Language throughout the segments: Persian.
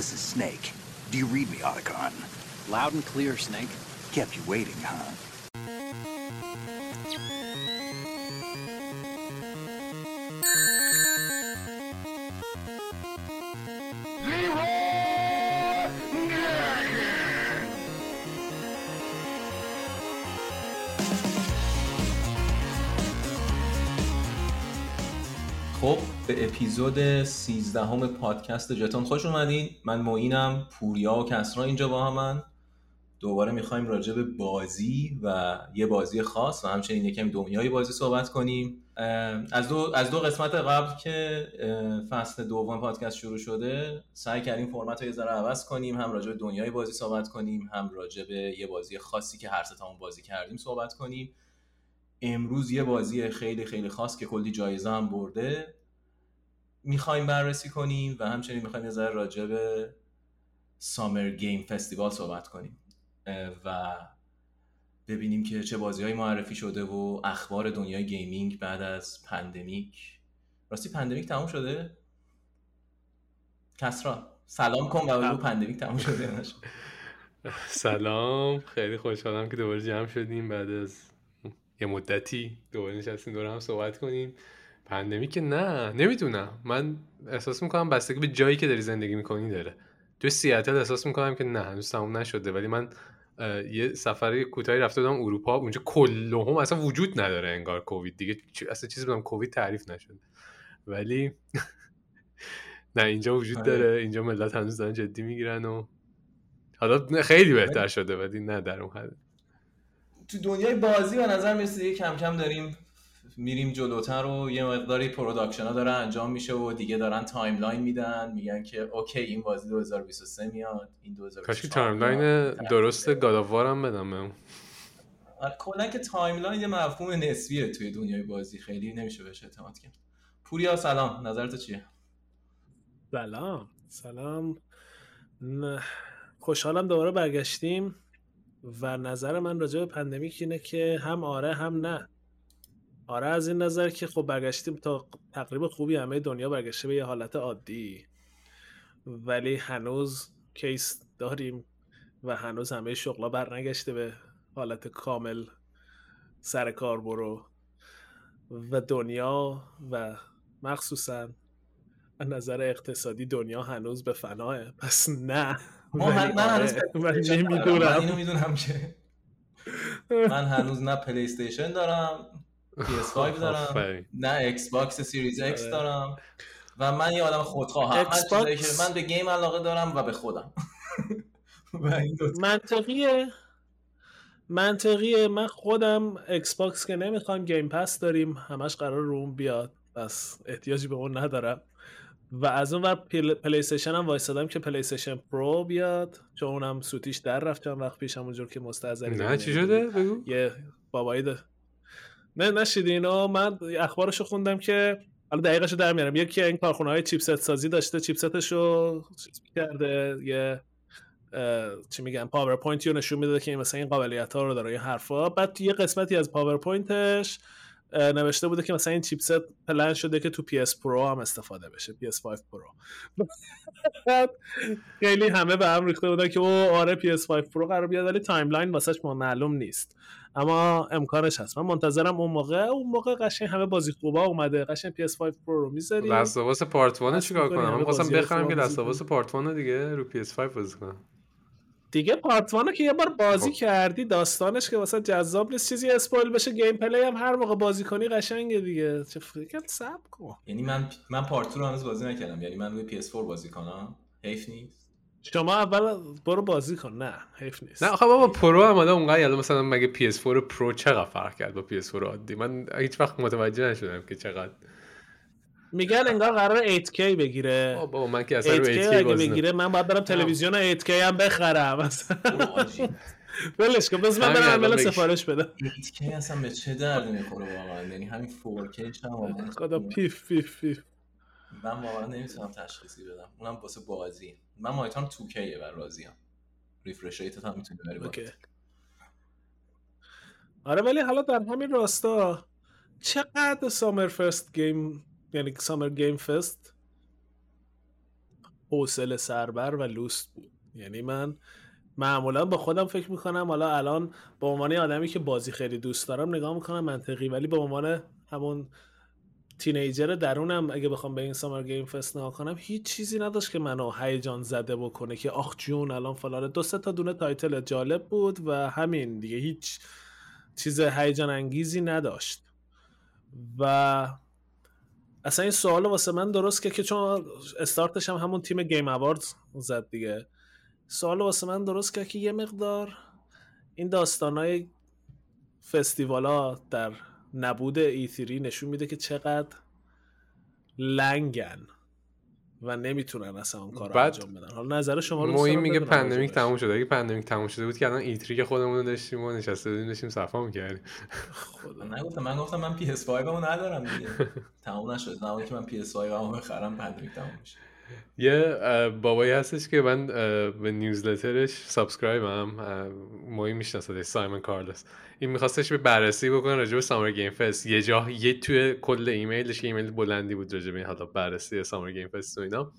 This is Snake. Do you read me, Otacon? Loud and clear, Snake. Kept you waiting, huh? اپیزود 13 همه پادکست جتون خوش اومدین. من معینم. پوریا و کسرا اینجا با همن دوباره می‌خوایم راجع به بازی و یه بازی خاص و همچنین یکم دنیای بازی صحبت کنیم. از دو, از دو قسمت قبل که فصل دوم پادکست شروع شده سعی کردیم فرمت رو یه ذره عوض کنیم. هم راجع به دنیای بازی صحبت کنیم هم راجع به یه بازی خاصی که هر ستامون بازی کردیم صحبت کنیم. امروز یه بازی خیلی خیلی خاص که کلی جایزه هم برده. می‌خوایم بررسی کنیم و همچنین می‌خوایم یه ذره راجع به Summer Game Festival صحبت کنیم. و ببینیم که چه بازی های معرفی شده و اخبار دنیای gaming بعد از pandemic. راستی pandemic تموم شده؟ کسرا سلام کن و بگو pandemic تموم شده. سلام. خیلی خوشحالم که دوباره جمع شدیم بعد از یه مدتی دوباره نشستیم دور هم صحبت کنیم. پندمی که نه نمی‌دونم. من احساس می‌کنم بستگی به جایی که داری زندگی می‌کنی داره. تو سیاتل احساس می‌کنم که نه هنوز تموم نشده. ولی من یه سفر کوتاهی رفته بودم اروپا اونجا کلهم اصلا وجود نداره انگار کووید. دیگه اصلا چیزی بودم کووید تعریف نشده. ولی نه اینجا وجود آره. داره. اینجا ملت هنوز دارن جدی می‌گیرن و حالا خیلی بهتر شده ولی نه در اون حد. تو دنیای بازی به نظر می‌رسه کم کم داریم میریم جلوتر و یه مقداری production ها داره انجام میشه و دیگه دارن timeline میدن میگن که okay این بازی 2023 میاد این 2024 کاشکی timeline درست God of War هم بدم آره، کلا که timeline یه مفهوم نسبیه توی دنیای بازی خیلی نمیشه بهش اعتماد کرد. پوریا سلام. نظرت چیه؟ سلام. سلام. نه. خوشحالم دوباره برگشتیم و نظر من راجع به pandemic اینه که هم آره هم نه. آره از این نظر که خب برگشتیم تا تقریبا خوبی همه دنیا برگشته به یه حالت عادی. ولی هنوز case داریم و هنوز همه شغلا برنگشته به حالت کامل سر کار برو. و دنیا و مخصوصا نظر اقتصادی دنیا هنوز به فناه. پس نه. من هنوز من نمی‌دونم. اینو می‌دونم که. من هنوز نه پلی استیشن دارم. PS5 دارم نه Xbox Series X دارم. و من یه آدم خودخواهم من که من به game علاقه دارم و به خودم. منطقیه. منطقیه. من خودم Xbox که نمی‌خوام Game Pass داریم. همش قرار روم بیاد. پس احتیاجی به اون ندارم. و از اون ور پل... پلی استیشن هم وایسادم که PlayStation Pro بیاد. چون اونم سوتیش در رفت چند وقت پیش همونجور که مستحضر نه چی شده؟ بگو. یه بابایی ده. نه نشنیدین و من اخبارشو خوندم که حالا دقیقشو در میارم. یکی این کارخونه های chipset سازی داشته chipset شو کرده یه چی میگن پاورپوینتی رو نشون می‌داده که این مثلا این قابلیت ها رو داره یه حرفا. بعد یه قسمتی از پاورپوینتش نوشته بوده که مثلا این chipset plan شده که تو PS Pro هم استفاده بشه PS5 Pro. خیلی همه به هم ریخته بودن که اوه آره PS5 Pro قرار بیاد ولی timeline واسش معلوم نیست. اما امکانش هست. من منتظرم اون موقع اون موقع قشنگ همه بازی خوبا اومده. قشنگ PS5 Pro رو می‌ذاری Last of Us Part 1 چیکار کنم؟ من خواستم بخرم که Last of Us Part 1 دیگه رو PS5 بازی کنم. دیگه Part که یه بار بازی کردی داستانش که واسه جذاب نیست. چیزی spoil بشه gameplay هم هر موقع بازی کنی قشنگه دیگه. چه فکر صبر کن. یعنی من من Part رو هنوز بازی نکردم. یعنی من روی PS4 بازی کنم. حیف نیست. شما اول برو بازی کن. نه حیف نیست. نه آخه بابا Pro هم حالا اونقدر یالا مثلا مگه PS4 Pro چقدر فرق کرد با PS4 عادی؟ من هیچ وقت متوجه نشدم که چقدر. میگن انگار قرار 8K بگیره. بابا من که اصلا رو 8K 8K اگه بازی بگیره من باید برم تلویزیون 8K هم بخرم. ولش کن پس من برم عمل سفارش بدم. 8K اصلا به چه درد می‌خوره واقعا؟ یعنی همین 4K هم خدا پیف پیف پیف. من واقعا نمی‌تونم تشخیصی بدم. اونم واسه بازی. من مانیتورم 2K و راضیم. refresh rate ت هم می‌تونی بری okay. آره ولی حالا در همین راستا چقدر Summer Fest Game یعنی Summer Game Fest حوصله سربر و لوس بود. یعنی من معمولا با خودم فکر می‌کنم حالا الان به عنوان آدمی که بازی خیلی دوست دارم نگاه می‌کنم منطقی ولی به عنوان همون teenager درونم اگه بخوام به این Summer Game Fest نگاه کنم هیچ چیزی نداشت که منو هیجان زده بکنه که آخ جون الان فلان دو سه تا دونه title جالب بود و همین دیگه هیچ چیز هیجان انگیزی نداشت. و اصلا این سوال واسه من درست که که چون استارتش هم همون تیم Game Awards زد دیگه. سوال واسه من درست که که یه مقدار این داستانای فستیوالا در نبود E3 نشون میده که چقدر لنگن و نمی‌تونن اصلا اون کار انجام بدن. حالا نظر شما رو مهم میگه pandemic تموم شده. اگه pandemic تموم شده بود که الان E3 که خودمون داشتیم و نشسته بودیم داشتیم صفا می‌کردیم. خدا. نگفتم من گفتم من PS5 رو ندارم دیگه. تموم نشد زمانی که من PS5 رو بخرم pandemic تموم میشه. یه بابایی هستش که من به newsletter ش subscribe م مهم میشناسدش سایمون کارلس. این میخواستش به بررسی بکنه راجع به Summer Game Fest. یه جا یه توی کل ایمیلش ایمیل بلندی بود راجع به حالا بررسی Summer Game Fest و اینا.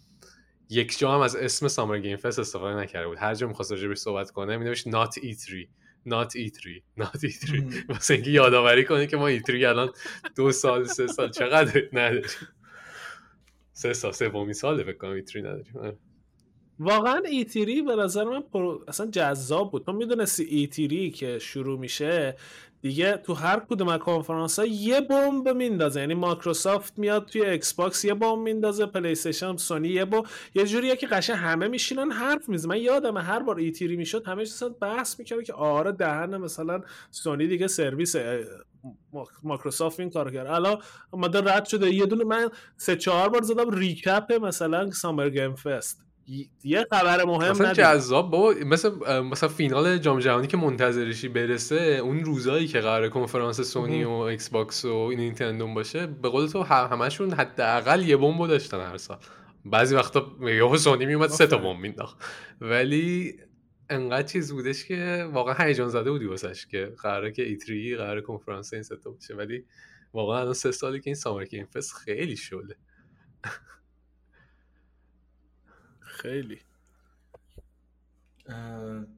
یک جا هم از اسم Summer Game Fest استفاده نکرده بود. هر جا می‌خواست راجع به صحبت کنه مینوشت not e3 not e3 not e3 واسه اینکه یادآوری کنه که ما e3 الان دو سال سه سال چقدر نداریم. سه سال سومی ساله فکر E3 نداریم. واقعا E3 به نظر من پرو... اصلا جذاب بود. تو می‌دونستی E3 که شروع میشه دیگه تو هر کدوم از کنفرانس ها یه بمب میندازه. یعنی مایکروسافت میاد توی ایکس باکس یه بمب میندازه پلی استیشن سونی یه بمب. یه جوریه که قشنگ همه میشینن حرف می‌زنن. من یادم هر بار E3 می‌شد همه چیز بحث می‌کنه که آره دهن مثلا سونی دیگه سرویس مایکروسافت این کار کرد. الان اومده رد شده. یه دونه من سه چهار بار زدم recap مثلا Summer Game Fest. یه خبر مهم مثلا جذاب بابا مثلا مثلا فینال جام جهانی که منتظرشی برسه اون روزایی که قرار کنفرانس سونی و ایکس باکس و نینتندو باشه به قول تو همشون حداقل یه بمب داشتن هر سال. بعضی وقتا یهو سونی میومد سه تا بمب مینداخت ولی انقدر چیز بودش که واقعا هیجان زده بودی واسش که قراره که ایتری قرار کنفرانس این سه تا باشه. ولی واقعا الان سه سالی که این سامر گیم خیلی شده خیلی.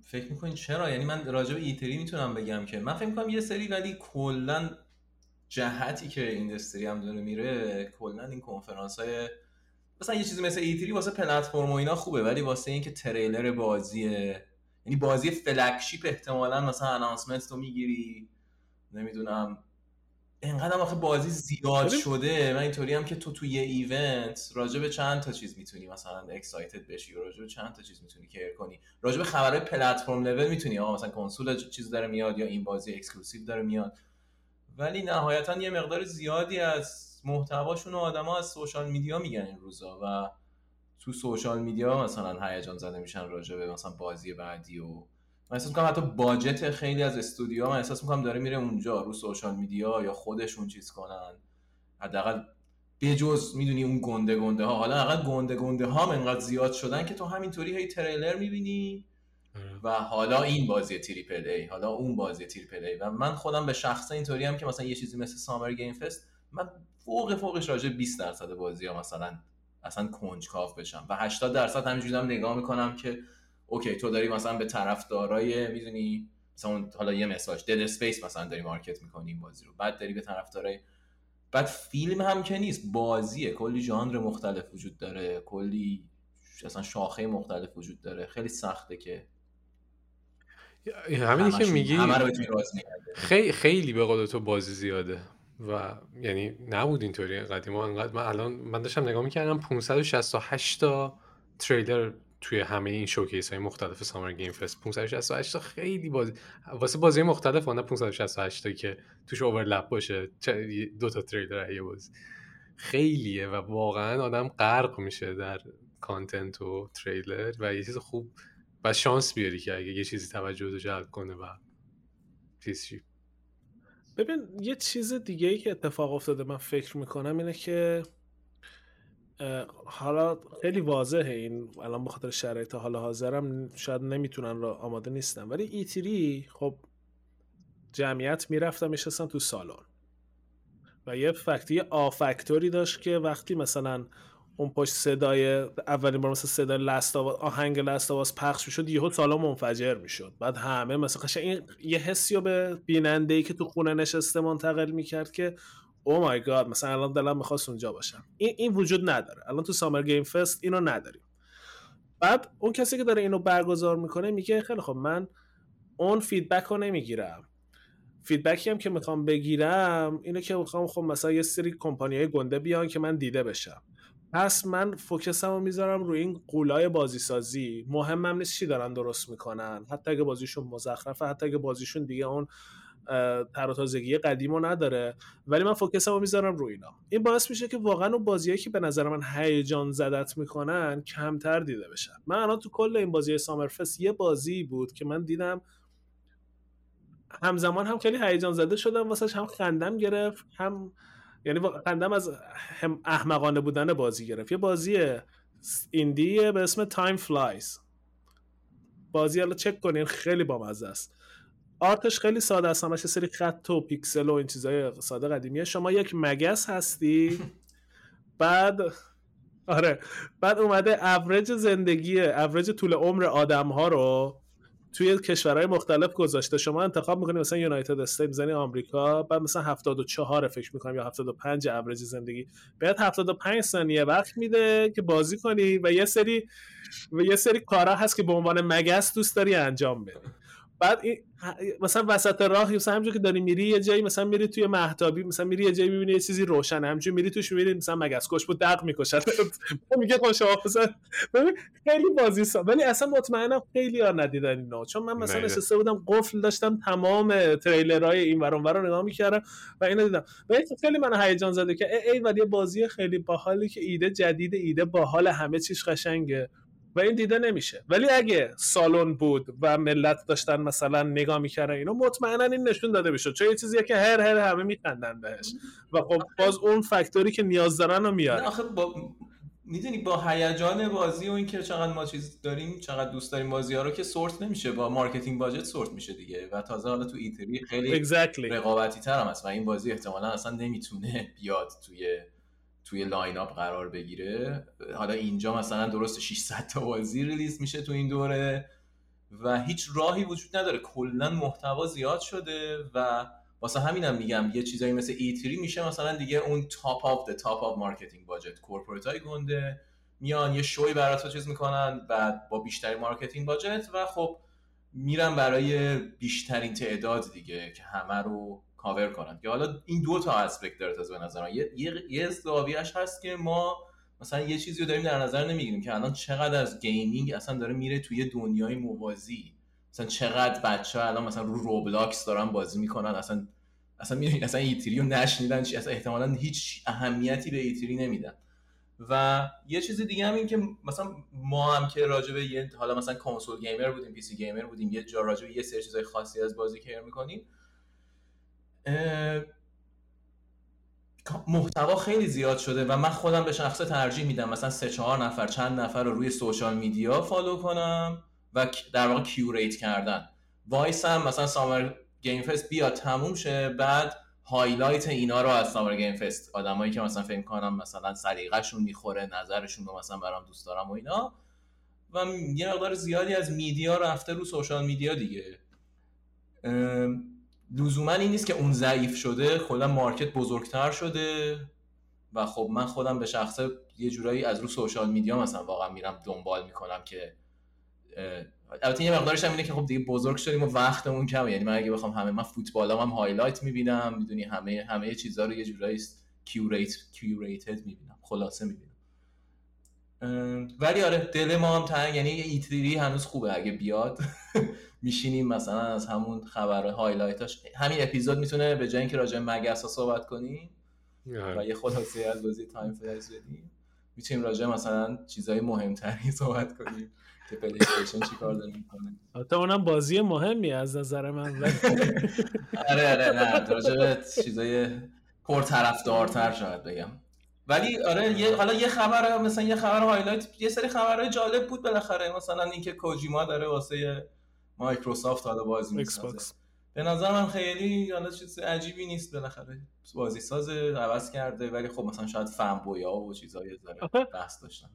فکر می‌کنین چرا؟ یعنی من راجع به ایتری می‌تونم بگم که من فکر می‌کنم یه سری ولی کلا جهتی که industry هم داره میره کلا این کنفرانس های مثلا یه چیزی مثل E3 واسه پلتفرم و اینا خوبه ولی واسه اینکه تریلر بازیه. یعنی بازی flagship احتمالا مثلا announcement تو می‌گیری. نمی‌دونم. انقدر آخه بازی زیاد شده. من اینطوری‌ام که تو توی یه event راجع به چند تا چیز می‌تونی مثلا excited بشی و راجع به چند تا چیز می‌تونی care کنی. راجع به خبرهای platform level می‌تونی. آقا مثلا کنسول چیز داره میاد یا این بازی exclusive داره میاد. ولی نهایتا یه مقدار زیادی از محتواشون و آدما از سوشال میدیا میگن این روزا و تو سوشال میدیا مثلا هیجان زده میشن راجع به مثلا بازی بعدی و من احساس می‌کنم حتی باجت خیلی از استودیوها من احساس می‌کنم داره میره اونجا رو سوشال میدیا یا خودشون چیز کنن. حداقل جز می‌دونی اون گنده گنده ها. حالا حداقل گنده گنده ها انقدر زیاد شدن که تو همینطوری هی تریلر می‌بینی. و حالا این بازی triple A حالا اون بازی triple A و من خودم به شخص اینطوری‌ام که مثلا یه چیزی مثل Summer Game Fest من فوق فوقش راجع 20 درصد بازی ها مثلا اصلا کنجکاو بشم. و 80 درصد همینجوری هم نگاه می‌کنم که اوکی تو داری مثلا به طرفدارای می‌دونی مثلا حالا یه مساج Dead Space مثلا داری market می‌کنی این بازی رو. بعد داری به طرفدارای بعد فیلم هم که نیست بازیه. کلی ژانر مختلف وجود داره. کلی اصلا شاخه مختلف وجود داره. خیلی سخته که همینی که میگی خیلی خیلی به قول تو بازی زیاده و یعنی نبود اینطوری قدیما. انقدر من الان من داشتم نگاه می‌کردم 568 تا تریلر توی همه این شوکیس های مختلف سامر گیم فست 568 تا خیلی بازی واسه بازی مختلف نه 568 تا که توش اوورلپ باشه دو تا تریلر یه بازی. خیلیه و واقعا آدم غرق میشه در کانتنت و تریلر و یه چیز خوب و شانس بیاری که اگه یه چیزی توجه رو جلب کنه و چیز ببین یه چیز دیگه ای که اتفاق افتاده من فکر می‌کنم اینه که حالا خیلی واضحه این الان به خاطر شرایط حال حاضرم شاید نمی‌تونن را آماده نیستن. ولی ایتری خب جمعیت می‌رفتن میشستن تو سالن. و یه فکتی آفکتوری داشت که وقتی مثلا اون پشت صدای اولین بار مثلا صدای لست آهنگ لست پخش می‌شد یهو سالن منفجر می‌شد. بعد همه مثلا این یه حسی رو به بیننده ای که تو خونه نشسته منتقل می‌کرد که او مای گاد مثلا الان دلم می‌خواست اونجا باشم. این این وجود نداره. الان تو سامر گیم فست اینو نداریم. بعد اون کسی که داره اینو برگزار می‌کنه میگه خیلی خب من اون feedback رو نمی‌گیرم. feedback ی هم که می‌خوام بگیرم اینه که می‌خوام خب مثلا یه سری کمپانی های گنده بیان که من دیده بشم. پس من focus م رو می‌ذارم روی این قولای بازی سازی مهمم نیست چی دارن درست می‌کنن. حتی اگه بازیشون مزخرفه حتی اگه بازیشون دیگه اون تر و تازگی قدیم رو نداره. ولی من فوکسم رو می‌ذارم روی اینا. این باعث میشه که واقعا اون بازیایی که به نظر من هیجان زدت می‌کنن کمتر دیده بشن. من الان تو کل این بازی Summer Fest یه بازی بود که من دیدم همزمان هم خیلی هیجان زده شدم واسه هم خندم گرفت هم یعنی خندم از هم احمقانه بودن بازی گرفت. یه بازی indie به اسم Time Flies بازی الان چک کنین خیلی بامزه است. art ش خیلی ساده است. همش سری خط و پیکسل و این چیزای ساده قدیمیه. شما یک مگس هستی. بعد آره. بعد اومده اوریج زندگی اوریج طول عمر آدم ها رو توی کشورهای مختلف گذاشته. شما انتخاب می‌کنی مثلا یونایتد استیت می‌زنی آمریکا بعد مثلا 74 فکر می‌کنم یا 75 اوریج زندگی. بعد 75 ثانیه وقت میده که بازی کنی و یه سری و یه سری کارا هست که به عنوان مگس دوست داری انجام بدی. بعد این مثلا وسط راه مثلا همونجوری که داری میری یه جایی مثلا میری توی مهتابی مثلا میری یه جایی می‌بینی یه چیزی روشنه. همونجوری میری توش می‌بینی مثلا مگس کش بود دق می‌کشه. میگه خوش ببین خیلی بازی سا ولی اصلا مطمئنم خیلی ها ندیدن اینا. چون من مثلا نشسته بودم قفل داشتم تمام تریلرهای این ورون رو نگاه می‌کردم و اینو دیدم. و خیلی من هیجان زده که ای, ای ولی بازی خیلی باحالی که ایده جدید ایده باحال همه چیش قشنگه. و این دیده نمیشه. ولی اگه سالن بود و ملت داشتن مثلا نگاه می‌کردن اینو مطمئنا این نشون داده می‌شد. چون یه چیزیه که هر هر همه میخندن بهش. و خب باز اون فاکتوری که نیاز دارن رو میاره. آخه با می‌دونی با هیجان بازی و اینکه چقدر ما چیز داریم چقدر دوست داریم بازی ها رو که sort نمیشه. با marketing budget sort میشه دیگه. و تازه حالا تو E3 خیلی exactly. رقابتی تر هم هست و این بازی احتمالا اصلا نمی‌تونه بیاد توی توی lineup قرار بگیره. حالا اینجا مثلا درست 600 تا بازی release میشه تو این دوره و هیچ راهی وجود نداره. کلا محتوا زیاد شده و واسه همینم میگم یه چیزایی مثل E3 میشه مثلا دیگه اون top of the top of marketing budget corporate های گنده میان یه شوی برات چیز می‌کنن و با بیشترین marketing budget و خب میرن برای بیشترین تعداد دیگه که همه رو کاور کنن. که حالا این دو تا aspect داره تازه به نظر یه یه زاویه‌اش هست که ما مثلا یه چیزی رو داریم در نظر نمی‌گیریم که الان چقدر از gaming اصلا داره میره توی دنیای موازی. مثلا چقدر بچه ها الان مثلا رو روبلاکس دارن بازی می‌کنن. اصلا اصلا می‌دونی اصلا E3 رو نشنیدن چی اصلا احتمالا هیچ اهمیتی به E3 نمیدن. و یه چیز دیگه هم این که مثلا ما هم که راجع به یه حالا مثلا console gamer بودیم PC gamer بودیم یه جا راجع به یه سری چیزای خاصی از بازی care می‌کنیم. محتوا خیلی زیاد شده و من خودم به شخص ترجیح میدم. مثلا سه چهار نفر چند نفر رو روی social media follow کنم و در واقع curate کردن. وایسم مثلا Summer Game Fest بیا تموم شه بعد highlight اینا رو از Summer Game Fest آدمایی که مثلا فکر کنم مثلا سلیقه‌شون می‌خوره نظرشون رو مثلا برام دوست دارم و اینا. و یه مقدار زیادی از media رفته رو social media دیگه. لزوما این نیست که اون ضعیف شده کلا market بزرگتر شده. و خب من خودم به شخصه یه جورایی از رو social media مثلا واقعا میرم دنبال می‌کنم که البته یه مقدارش هم اینه که خب دیگه بزرگ شدیم و وقتمون کمه. یعنی من اگه بخوام همه من فوتبالام هم highlight می‌بینم می‌دونی همه همه چیزا رو یه جورایی curate curated می‌بینم خلاصه می‌بینم. ولی آره دل ما هم تنگ یعنی E3 هنوز خوبه اگه بیاد. میشینیم مثلا از همون خبر highlight اش. همین اپیزود می‌تونه به جای اینکه راجع مگس ها صحبت کنیم آره. و یه خلاصه از بازی Time Flies بدیم می‌تونیم راجع مثلا چیزای مهمتری صحبت کنیم که پلی استیشن چیکار داره می‌کنه. البته اونم بازی مهمی از نظر من. آره آره نه راجع به چیزای پرطرفدارتر شاید بگم. ولی آره یه حالا یه خبر مثلا یه خبر highlight یه سری خبرهای جالب بود بالاخره. مثلا اینکه کوجیما داره واسه مایکروسافت حالا بازی می‌سازه. به نظر من خیلی حالا چیز عجیبی نیست بالاخره. بازی ساز عوض کرده ولی خب مثلا شاید fanboy ا و چیزای آخه بحث داشتن.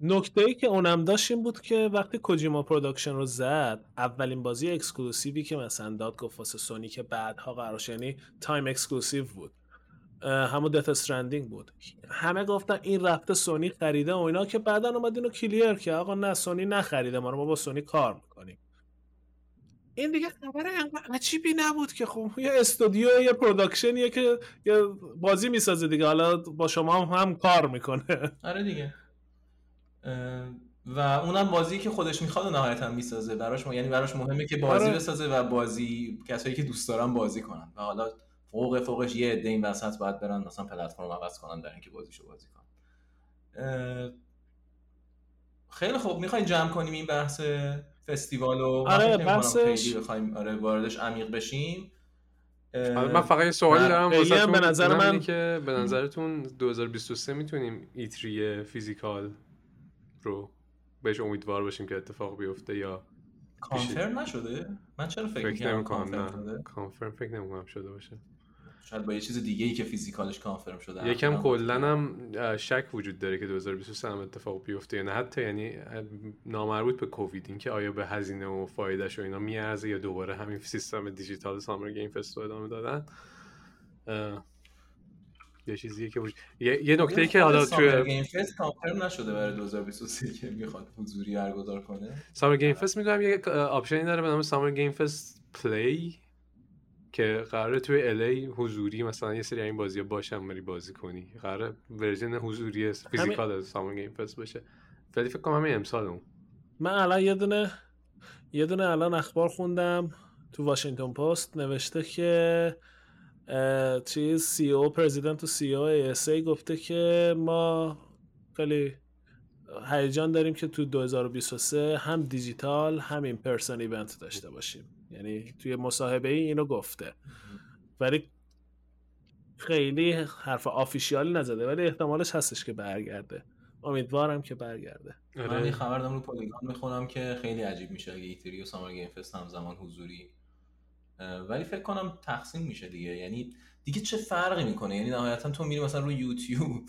نکته ای که اونم داشت این بود که وقتی کوجیما Production رو زد اولین بازی exclusive ی که مثلا داد گفت واسه سونی که بعدها قرار شد، یعنی time exclusive بود. همون Death Stranding بود. همه گفتن این رفته سونی خریده و اینا که بعدا اومد اینو clear که آقا نه سونی نخریده ما رو ما با سونی کار می‌کنیم. این دیگه خبر عجیبی نبود که خب یه استودیو یه production یه که یه بازی می‌سازه دیگه. حالا با شما هم, هم کار می‌کنه. آره دیگه. و اونم بازی که خودش می‌خواد و نهایتا می‌سازه. براش م... یعنی براش مهمه که بازی آره. بسازه و بازی کسایی که دوست دارن بازی کنن. و حالا فوق فوقش یه عده این وسط باید برن مثلا پلتفرم عوض کنن در اینکه بازیشو بازی کنن. اه، خیلی خوب. می‌خواین جمع کنیم این بحث؟ فستیوال من آره، بحثش- بخوایم آره واردش عمیق بشیم. حالا من فقط یه سوالی و دارم واسهتون. به نظر من- که به نظرتون 2023 می‌تونیم ایتری فیزیکال رو بهش امیدوار باشیم که اتفاق بیفته یا confirm نشده؟ من چرا فکر فکر نمی‌کنم نه. confirm فکر نمی‌کنم شده باشه. شاید با یه چیز دیگه ای که physical ش confirm شده یکم کلا هم شک وجود داره که 2023 هم اتفاق بیفته یا نه. حتی یعنی نامربوط به کووید اینکه آیا به هزینه و فایدهش و اینا میارزه یا دوباره همین سیستم دیجیتال Summer Game Fest رو ادامه دادن. یه چیزیه که وجود... یه, یه نکته که حالا توی Game Fest confirm نشده برای 2023 که می‌خواد حضوری برگزار کنه؟ Summer Game Fest می‌دونم یه option ی داره به نام Summer Game Fest Play. که قراره توی LA حضوری مثلا یه سری این بازی باشن بری بازی کنی. قراره version حضوری physical از Summer Game Fest باشه. ولی فکر کنم همین امسال اون. من الان یه دونه یه دونه الان اخبار خوندم تو واشنگتن پست. نوشته که چیز CEO president و CEO ای گفته که ما خیلی هیجان داریم که تو 2023 هم دیجیتال هم in-person event داشته باشیم. یعنی توی مصاحبه ای اینو گفته. ولی خیلی حرف official ی نزده ولی احتمالش هستش که برگرده. امیدوارم که برگرده. من یه خبر دارم رو پلیگرام می‌خونم که خیلی عجیب میشه اگه E3 و Summer Game Fest همزمان حضوری. اه، ولی فکر کنم تقسیم میشه دیگه. یعنی دیگه چه فرقی می‌کنه؟ یعنی نهایتا تو میری مثلا رو یوتیوب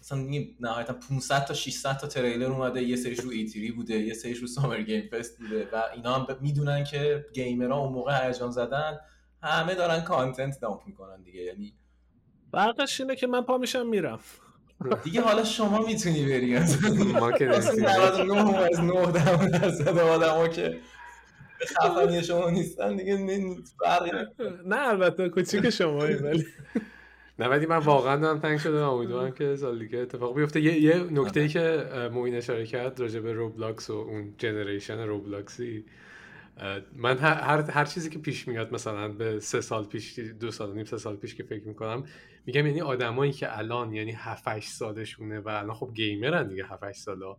مثلا نهایتا 500 تا 600 تا تریلر اومده یه سریش رو ایتری بوده یه سریش رو سامر گیم فست بوده و اینا هم ب- می‌دونن که گیمرها اون موقع هیجان زدن همه دارن کانتنت دامپ می‌کنن دیگه. یعنی فرقش اینه که من پا میشم میرم. دیگه حالا شما می‌تونی بری. ما که اصلا نمی‌تونیم. 99 از 9 درصد آدما که خفنی شما نیستن دیگه نه- فرقی نمی‌کنه. نه البته کوچیک شمایی ولی. نه ولی من واقعا دارم تنگ شده و امیدوارم که سال دیگه اتفاق بیفته. یه, یه نکته ای که موین اشاره کرد راجع به روبلاکس و اون جنریشن روبلاکسی من هر, هر, چیزی که پیش میاد مثلا به سه سال پیش دو سال نیم سه سال پیش که فکر می‌کنم میگم یعنی آدمایی که الان یعنی 7 8 سالشونه و الان خب گیمرن دیگه 7 8 سالا.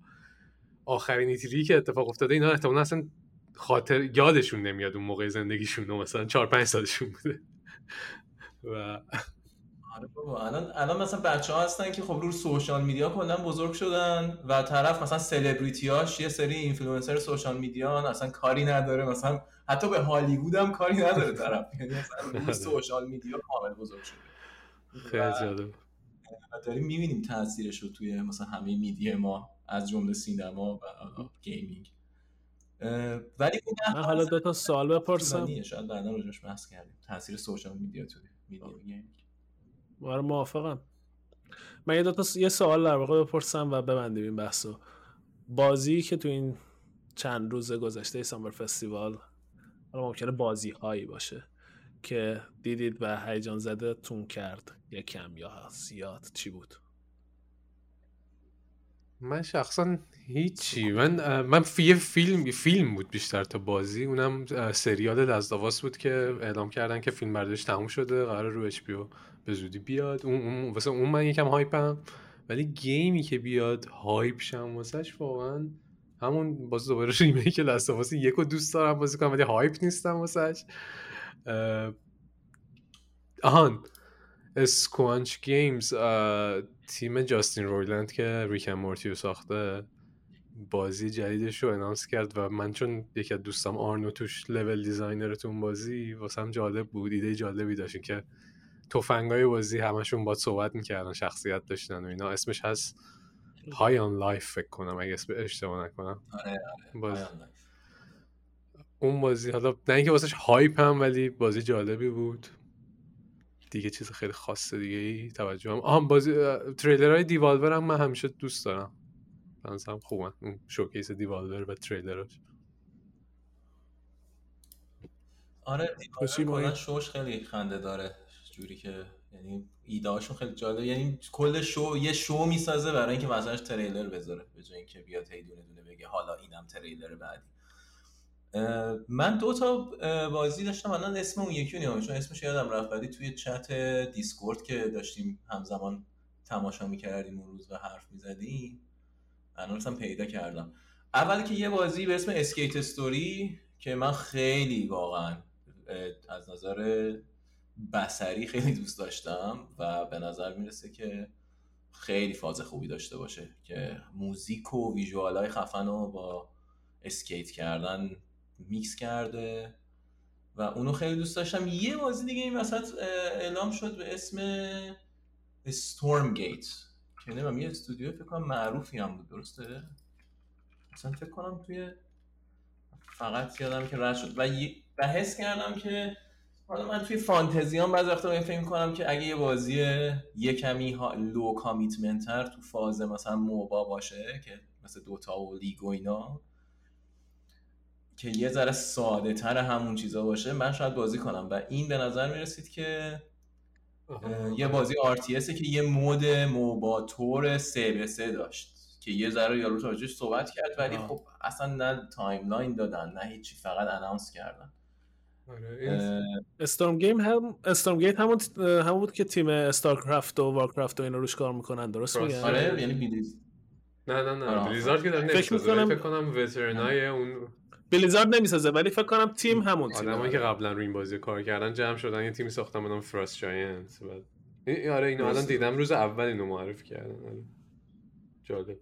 آخرین E3 که اتفاق افتاده اینا احتمالاً اصلا خاطر یادشون نمیاد اون موقع زندگیشون مثلا 4 5 سالشون بوده. و آره الان الان مثلا بچه ها هستن که خب رو social media کلا بزرگ شدن و طرف مثلا سلبریتیاش یه سری influencer social media اصلا کاری نداره مثلا حتی به هالیوود هم کاری نداره طرف. یعنی مثلا رو social media کامل بزرگ شده. خیلی جالب. داریم می‌بینیم تاثیرش رو توی مثلا همه media ما از جمله سینما و gaming. ولی اون من حالا دو تا سوال بپرسم. شاید بعدا راجعش بحث کردیم. تاثیر social media توی media ی gaming آره موافقم. من یه دو تا س- یه سوال در واقع بپرسم و ببندیم این بحثو. بازی که تو این چند روز گذشته Summer Festival حالا ممکنه بازی هایی باشه که دیدید و هیجان زده تون کرد یا کم یا زیاد چی بود؟ من شخصا هیچی. من من فی یه فیلم فیلم بود بیشتر تا بازی. اونم سریال Last of Us بود که اعلام کردن که فیلم برداریش تموم شده قراره رو HBO زودی بیاد. اون, اون واسه اون من یکم hype م. ولی game ی که بیاد hype شم واسش واقعا همون باز دوباره remake Last of Us یک رو دوست دارم بازی کنم ولی hype نیستم واسش. آهان. Squanch Games تیم جاستین رویلند که Rick and Morty رو ساخته بازی جدیدش رو announce کرد و من چون یکی از دوستم آرنو توش level designer تو اون بازی واسم جالب بود ایده جالبی داشت که تفنگای بازی همشون با صحبت می‌کردن شخصیت داشتن و اینا. اسمش هست High on Life فکر کنم اگه اسم اشتباه نکنم. آره باز... آره. اون بازی حالا نه اینکه واسش hype م ولی بازی جالبی بود. دیگه چیز خیلی خاص دیگه ای توجه هم. آها بازی تریلر های Devolver هم من همیشه دوست دارم. هم خوبن اون showcase Devolver و تریلراش آره Devolver شوش خیلی خنده داره. جوری که یعنی ایده هاشون خیلی جالب یعنی کل شو یه شو می‌سازه برای اینکه واسش تریلر بذاره. به جای اینکه بیاد هی دونه دونه بگه حالا اینم تریلر بعدی. من دو تا بازی داشتم الان اسم اون یکی رو چون اسمش یادم رفت ولی توی چت Discord که داشتیم همزمان تماشا می‌کردیم اون روز و حرف می‌زدیم الان رفتم پیدا کردم. اولی که یه بازی به اسم Skate Story که من خیلی واقعا از نظر بصری خیلی دوست داشتم و به نظر می‌رسه که خیلی فاز خوبی داشته باشه که موزیک و visual های خفن رو با اسکیت کردن میکس کرده و اونو خیلی دوست داشتم. یه بازی دیگه این وسط اعلام شد به اسم Stormgate که نمی‌دونم یه استودیو فکر کنم معروفی هم بود درسته؟ مثلا فکر کنم توی فقط یادم که رد شد. و, حس کردم که حالا من توی فانتزیام بعضی وقتا به فکر کنم که اگه یه بازی یه کمی ها low commitment تر تو فاز مثلا MOBA باشه که مثل Dota و لیگ و اینا که یه ذره ساده تر همون چیزا باشه من شاید بازی کنم. و این به نظر می‌رسید که یه بازی RTS که یه مود موبا طور 3 به 3 داشت که یه ذره یارو راجبش صحبت کرد ولی آه. خب اصلا نه timeline دادن نه هیچی فقط announce کردن. آره، Stormgate هم Stormgate همون همون بود که تیم استارکرافت و وارکرافت و اینا روش کار می‌کنن درست. میگم؟ آره یعنی Blizz نه نه نه. بلیزارد که داره فکر می‌کنم- فکر کنم veteran های اون بلیزارد نمی‌سازه ولی فکر کنم تیم همون تیم آدمایی که قبلا روی این بازی کار کردن جمع شدن یه تیمی ساختن به نام فراست جاینت بعد آره اینو الان. دیدم روز اول اینو معرفی کردن. آره. جالب.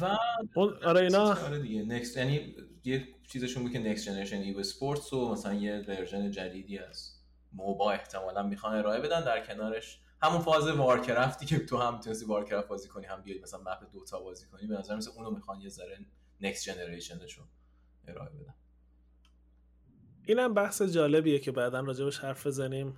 و اون آره اینا آره دیگه next یعنی یه چیزشون بود که next generation esports و مثلا یه version جدیدی از موبا احتمالا می‌خوان ارائه بدن در کنارش. همون فاز وارکرافتی که تو هم می‌تونستی وارکرافت بازی کنی هم بیای مثلا مپ Dota بازی کنی به نظر مثل اونو می‌خوان یه ذره نکست جنریشنشو ارائه بدن. اینم بحث جالبیه که بعدا راجبش حرف بزنیم.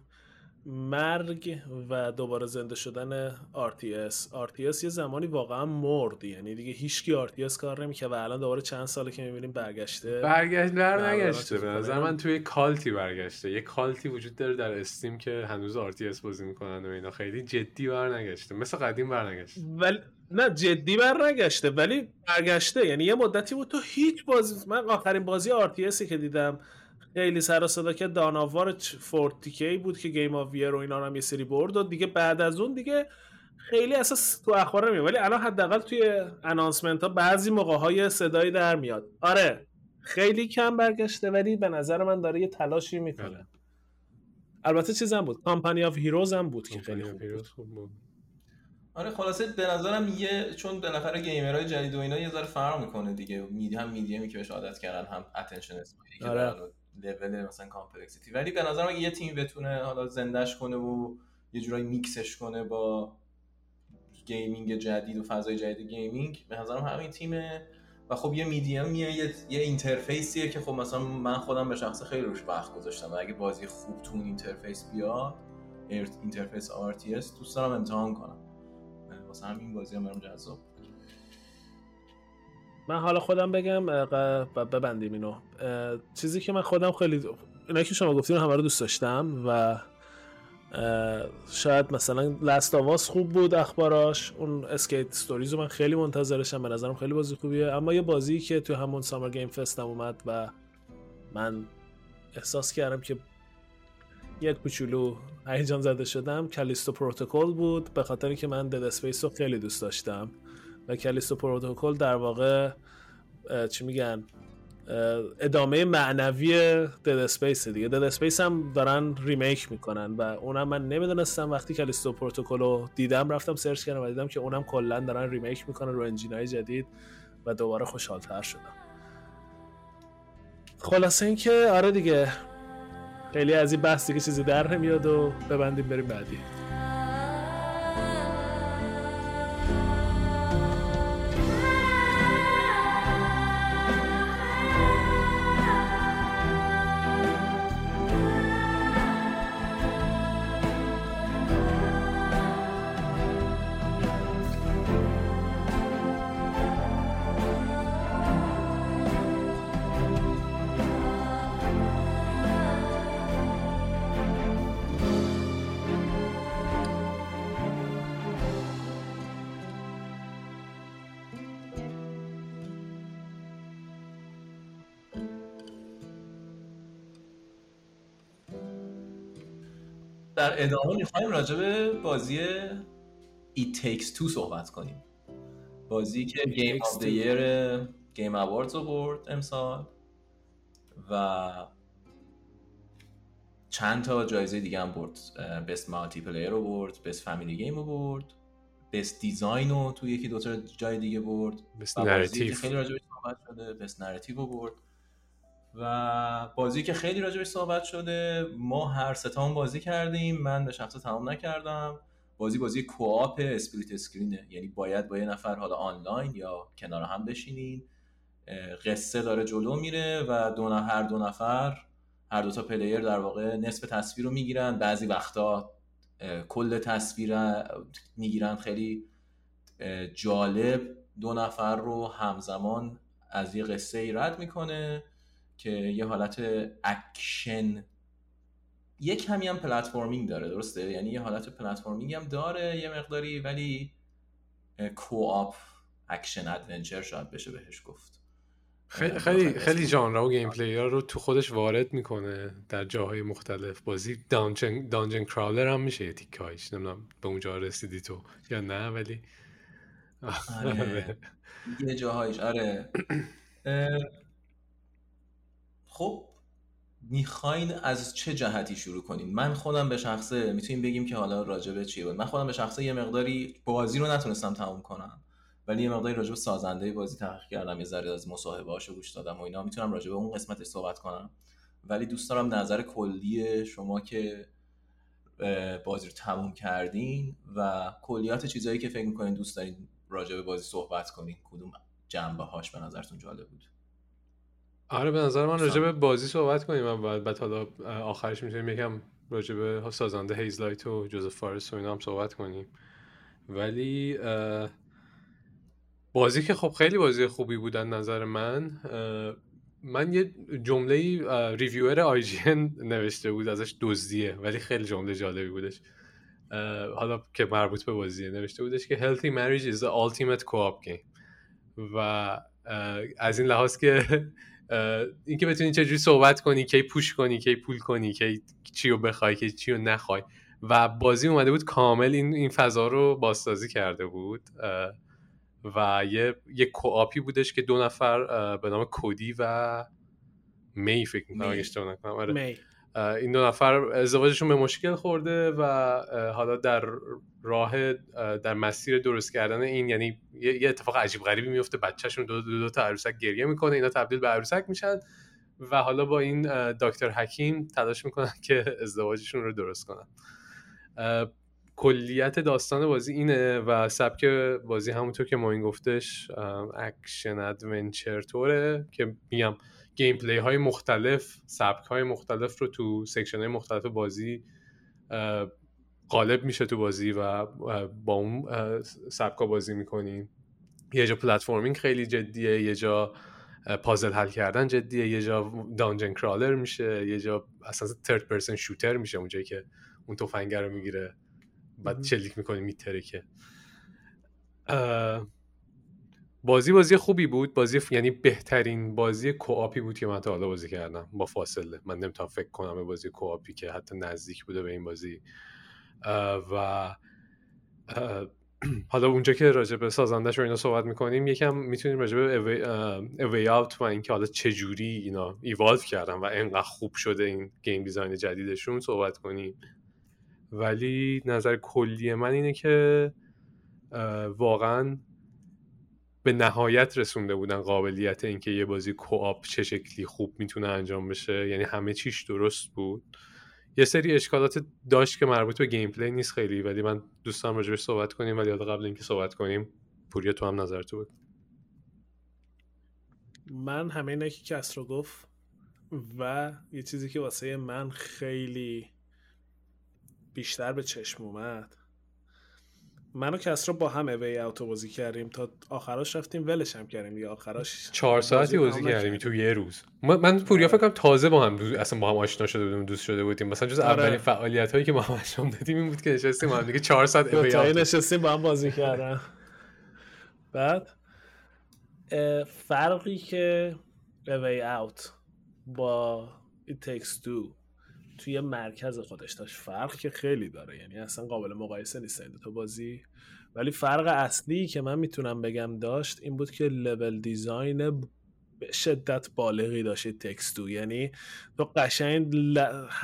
مرگ و دوباره زنده شدن RTS RTS یه زمانی واقعا مرد یعنی دیگه هیچکی RTS کار نمی‌کنه و الان دوباره چند ساله که می‌بینیم برگشته. برگشت بر نه، نگشته به نظر من توی کالتی برگشته. یه کالتی وجود داره در استیم که هنوز RTS بازی می‌کنن و اینا. خیلی جدی بر نگشته مثل قدیم بر نگشته ولی نه جدی برنگشته ولی برگشته. یعنی یه مدتی بود تو هیچ بازی من آخرین بازی RTS که دیدم خیلی سر و صدا که Dawn of War 40k بود که Game of the Year و اینا هم یه سری برد و دیگه بعد از اون دیگه خیلی اساس تو اخبار نمیاد. ولی الان حداقل توی announcement ها بعضی موقع یه صدایی در میاد. آره خیلی کم برگشته ولی به نظر من داره یه تلاشی می‌کنه. بله. البته چیزم بود Company of Heroes هم بود که خیلی خوب بود. آره خلاصه به نظرم یه چون بالاخره gamer های جدید و اینا یه ذره فرق می‌کنه دیگه. مدیومی که بهش عادت کردن هم attention span ی که آره. لول مثلا complexity ولی به نظرم اگه یه تیم بتونه حالا زندش کنه و یه جورایی میکسش کنه با gaming جدید و فضای جدید gaming به نظرم همین تیمه. و خب یه میدیمیه یه, یه interface یه که خب مثلا من خودم به شخص خیلی روش وقت گذاشتم. و اگه بازی خوب تو اون interface بیاد interface RTS دوست دارم امتحان کنم. واسه همین بازی هم برام جذاب. من حالا خودم بگم ببندیم اینو. چیزی که من خودم خیلی اینا که شما گفتین همه رو دوست داشتم و شاید مثلا Last of Us خوب بود اخباراش. اون Skate Story رو من خیلی منتظرشم به نظرم خیلی بازی خوبیه. اما یه بازی که تو همون Summer Game Fest هم اومد و من احساس کردم که یک کوچولو هیجان زده شدم. Callisto Protocol بود. به خاطر اینکه من Dead Space رو خیلی دوست داشتم. و Callisto Protocol در واقع چی میگن؟ ادامه معنوی Dead Space دیگه. Dead Space هم دارن remake می‌کنن و اونم من نمی‌دونستم. وقتی Callisto Protocol رو دیدم رفتم سرچ کردم و دیدم که اونم کلا دارن remake می‌کنن رو engine های جدید و دوباره خوشحالتر شدم. خلاصه اینکه آره دیگه. خیلی از این بحث دیگه چیزی در نمیاد و ببندیم بریم بعدی. در ادامه می‌خوایم راجع به بازی It Takes Two صحبت کنیم. بازی که Game of the Year Game Awards رو برد امسال و چند تا جایزه دیگه هم برد. best multiplayer رو برد best family game رو برد best design رو تو یکی دو تا جای دیگه برد best narrative. خیلی راجبش صحبت شده best narrative رو برد. و بازی که خیلی راجبش صحبت شده. ما هر ستامون بازی کردیم. من به شخص تمام نکردم. بازی بازی co-op split screen ه. یعنی باید با یه نفر حالا آنلاین یا کنار هم بشینین. قصه داره جلو میره و دو هر دو نفر هر دو تا player در واقع نصف تصویر رو می‌گیرن. بعضی وقتا کل تصویر می‌گیرن. خیلی جالب دو نفر رو همزمان از یه قصه ای رد می‌کنه. که یه حالت اکشن. یه کمی هم پلتفرمینگ داره درسته؟ یعنی یه حالت platforming هم داره یه مقداری ولی co-op action adventure شاید بشه بهش گفت. خیلی خیلی خیلی ژانرها و gameplay ها رو تو خودش وارد می‌کنه در جاهای مختلف. بازی dungeon dungeon crawler هم میشه یه تیکایش نمی‌دونم به اونجا رسیدی تو یا نه ولی. آره. یه جاهایش آره. خب می‌خواین از چه جهتی شروع کنین؟ من خودم به شخصه می‌تونیم بگیم که حالا راجبه چیه. بود من خودم به شخصه یه مقداری بازی رو نتونستم تموم کنم ولی یه مقداری راجب سازنده بازی تحقیق کردم یه ذره از مصاحبه هاشو گوش دادم و اینا. می‌تونم راجب اون قسمتش صحبت کنم. ولی دوست دارم نظر کلی شما که بازی رو تموم کردین و کلیات چیزهایی که فکر می‌کنین دوست دارین راجع به بازی صحبت کنین کدوم جنبه هاش به نظرتون جالب بود؟ آره به نظر من. راجع به بازی صحبت کنیم. اول بعد حالا آخرش می‌تونیم یکم راجع به سازنده هیزلایت و جوزف فارس و اینا هم صحبت کنیم. ولی بازی که خب خیلی بازی خوبی بودن نظر من من یه جمله ریویور آی جی نوشته بود ازش دزدیه ولی خیلی جمله جالبی بودش. حالا که مربوط به بازیه نوشته بودش که healthy marriage is the ultimate co-op game. و از این لحاظ که اینکه بتونی چجوری صحبت کنی کی پوش کنی کی پول کنی کی چی رو بخوای کی چی رو نخوای و بازی اومده بود کامل این این فضا رو بازسازی کرده بود و یه یه کوآپی بودش که دو نفر به نام کودی و May فکر می‌کنم May. اگه اشتباه نکنم آره. این دو نفر ازدواجشون به مشکل خورده و حالا در راه اه، در مسیر درست کردن این یعنی یه اتفاق عجیب غریبی میفته بچهشون دو, دو, دو تا عروسک گریه می‌کنه اینا تبدیل به عروسک میشن و حالا با این دکتر حکیم تلاش می‌کنن که ازدواجشون رو درست کنن. کلیت داستان بازی اینه و سبک بازی همونطور که موین گفتش ام، action adventure طوره که میگم gameplay های مختلف سبک های مختلف رو تو section های مختلف بازی غالب میشه تو بازی و با اون اه، سبک ها بازی می‌کنیم. یه جا platforming خیلی جدیه یه جا puzzle حل کردن جدیه یه جا dungeon crawler میشه یه جا اصلا third person shooter میشه اونجایی که اون تفنگه رو می‌گیره. بعد. شلیک می‌کنه میترکه. اه، بازی بازی خوبی بود. بازی ف- یعنی بهترین بازی co-op ی بود که من تا حالا بازی کردم. با فاصله. من نمی‌تونم فکر کنم به بازی co-op ی که حتی نزدیک بوده به این بازی. و حالا اونجا که راجع به سازندش و اینا صحبت می‌کنیم یکم می‌تونیم راجع به A Way Out و اینکه حالا چجوری اینا evolve کردن و انقدر خوب شده این game design جدیدشون صحبت کنیم. ولی نظر کلی من اینه که واقعا به نهایت رسونده بودن قابلیت اینکه یه بازی کوآپ چه شکلی خوب می‌تونه انجام بشه. یعنی همه چیش درست بود. یه سری اشکالات داشت که مربوط به گیم پلی نیست خیلی ولی من دوستم راجبش صحبت کنیم ولی قبل اینکه صحبت کنیم پوریا تو هم نظر تو بود من همه اینا که کس رو گفت و یه چیزی که واسه من خیلی بیشتر به چشم اومد من و کسرا با هم اوی اوتو بازی کردیم تا آخراش رفتیم ولش هم کردیم یا آخراش چهار ساعتی بازی کردیم تو یه روز. من پوریا فکر کنم تازه با هم دوست اصلا با هم آشنا شده بودیم دوست شده بودیم. مثلا جز آره. اولین فعالیت هایی که ما هم انجام دادیم این بود که نشستیم هم دیگه 4 ساعت اوی اوتو نشستیم با هم بازی کردن. بعد فرقی که اوی اوت با It Takes Two توی مرکز خودش داشت. فرق که خیلی داره. یعنی اصلا قابل مقایسه نیست این تو بازی. ولی فرق اصلی که من می‌تونم بگم داشت این بود که لول دیزاین به شدت بالغی داشت تکستو. یعنی تو قشنگ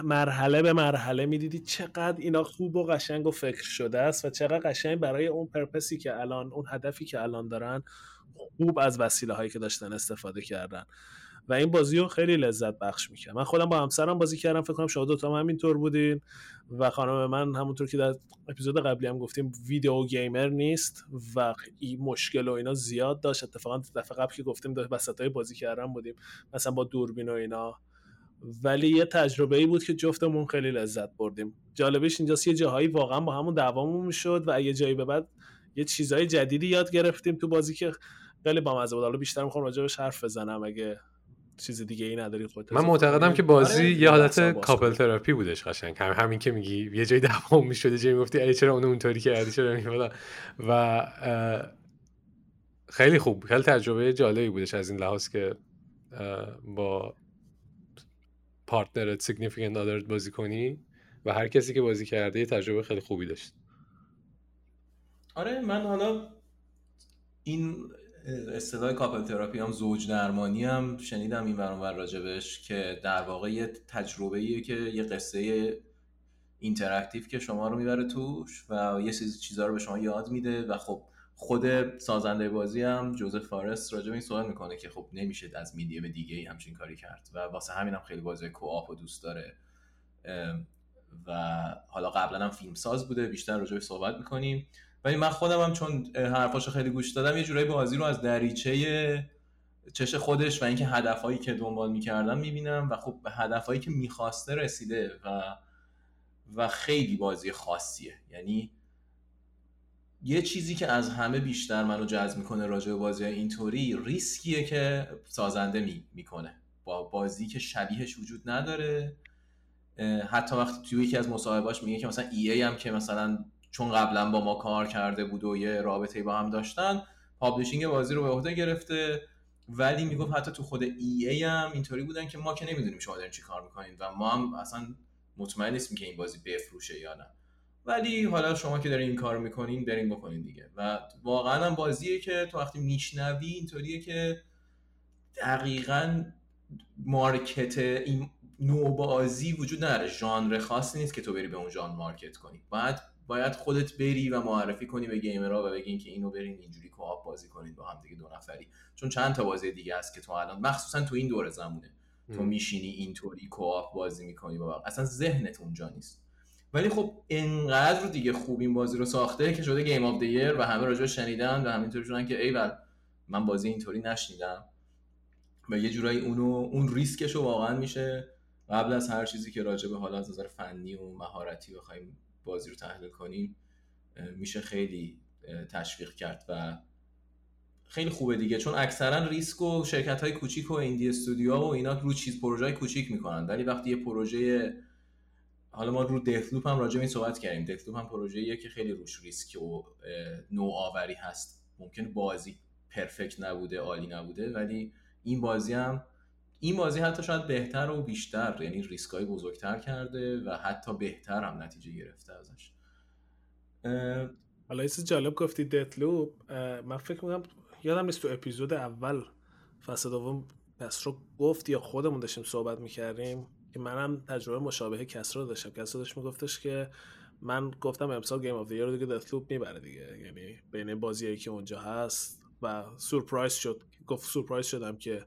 مرحله به مرحله می‌دیدی چقدر اینا خوب و قشنگ و فکر شده است و چقدر قشنگ برای اون پرپسی که الان اون هدفی که الان دارن خوب از وسیله هایی که داشتن استفاده کردن. و این بازی رو خیلی لذت بخش می‌کنه من خودم با همسرم بازی کردم فکر کنم شما دوتا هم همینطور بودین. و خانم من همونطور که در اپیزود قبلی هم گفتیم ویدیو گیمر نیست و این مشکل و اینا زیاد داشت. اتفاقا دفعه قبل که گفتیم های بازی کردن بودیم. مثلا با دوربین و اینا. ولی یه تجربه ای بود که جفتمون خیلی لذت بردیم. جالبش اینجاست یه جاهایی واقعا با همون دعوامون می‌شد و یه جایی به بعد یه چیزهای جدیدی یاد گرفتیم تو بازی که خیلی با مزه بود. حالا بیشتر می‌خوام راجبش حرف بزنم اگه چیز دیگه ای نداری خودت من معتقدم که بازی آره یه حالت couple therapy بودش قشنگ. هم همین که میگی یه جای دعوام می‌شده جایی می‌گفتی ای چرا اون اونطوری کردی چرا می‌گفت و خیلی خوب خیلی تجربه جالبی بودش از این لحاظ که با partner ت significant other ت بازی کنی و هر کسی که بازی کرده یه تجربه خیلی خوبی داشت. آره من حالا این اصطلاح couple therapy هم زوج درمانی هم شنیدم این برون بر راجبش که در واقع یه تجربه ایه که یه قصه interactive که شما رو می‌بره توش و یه چیزا رو به شما یاد میده و خب خود سازنده بازی هم Josef Fares راجب این سوال می‌کنه که خب نمیشه از میدیم دیگه ای همچین کاری کرد و واسه همین هم خیلی بازی co-op و دوست داره و حالا قبلا هم فیلم ساز بوده بیشتر راجبش صحبت می‌کنیم. ولی من خودم هم چون حرفاشو خیلی گوش دادم یه جورایی بازی رو از دریچه چش خودش و اینکه هدفهایی که دنبال می‌کردم می‌بینم و خب به هدفهایی که می‌خواسته رسیده و و خیلی بازی خاصیه. یعنی یه چیزی که از همه بیشتر منو جذب می‌کنه راجع به بازی اینطوری ریسکیه که سازنده می می‌کنه. با بازی که شبیهش وجود نداره حتی وقتی توی یکی از مصاحبهاش میگه که مثلا ای, ای هم که مثلا چون قبلا با ما کار کرده بود و یه رابطه با هم داشتن پابلشینگ بازی رو به عهده گرفته. ولی می‌گفت حتی تو خود ای ای هم اینطوری بودن که ما که نمی‌دونیم شما دارین چی کار می‌کنید و ما هم اصلا مطمئن نیستیم که این بازی بفروشه یا نه. ولی حالا شما که دارین این کار می‌کنین برین بکنین دیگه. و واقعا هم بازیه که تو وقتی میشنوی اینطوریه که دقیقا market این نوع بازی وجود نداره. ژانر خاصی نیست که تو بری به اون ژانر market کنی. بعد باید خودت بری و معرفی کنی به gamer ها و بگین که اینو برین اینجوری co-op بازی کنید با هم دیگه دو نفری. چون چند تا بازی دیگه است که تو الان مخصوصا تو این دور زمونه تو میشینی اینطوری co-op بازی می‌کنی با اصلا ذهنت اونجا نیست. ولی خب انقدر دیگه خوب این بازی رو ساخته که شده game of the year و همه راجبش شنیدن و همینطوری شدن که ایول من بازی اینطوری نشنیدم. و یه جورایی اونو اون ریسکش رو واقعا میشه قبل از هر چیزی که راجع به حالا از نظر فنی و مهارتی بخوایم بازی رو تحلیل کنیم میشه خیلی تشویق کرد و خیلی خوبه دیگه. چون اکثرا ریسک و شرکت های کوچیک و ایندی استودیو و اینا رو چیز پروژه های کوچیک می‌کنن. ولی وقتی یه پروژه حالا ما رو دثلوپ هم راجع به این صحبت کردیم. دثلوپ هم پروژه‌ایه که خیلی روش ریسک و نوآوری هست. ممکن بازی پرفکت نبوده عالی نبوده ولی این بازی هم این بازی حتی شاید بهتر و بیشتر یعنی ریسکای بزرگتر کرده و حتی بهتر هم نتیجه گرفته ازش. حالا جالب گفتی دتلوپ من فکر می‌کنم یادم نیست تو اپیزود اول فصل دوم کسرو گفت یا خودمون داشتیم صحبت می‌کردیم که منم تجربه مشابه کسرو داشتم. کسرو داشت میگفتش که من گفتم امسال game of the year رو دیگه Deathloop می‌بره دیگه. یعنی بین بازیایی که اونجا هست و سورپرایز شد گفت سورپرایز شدم که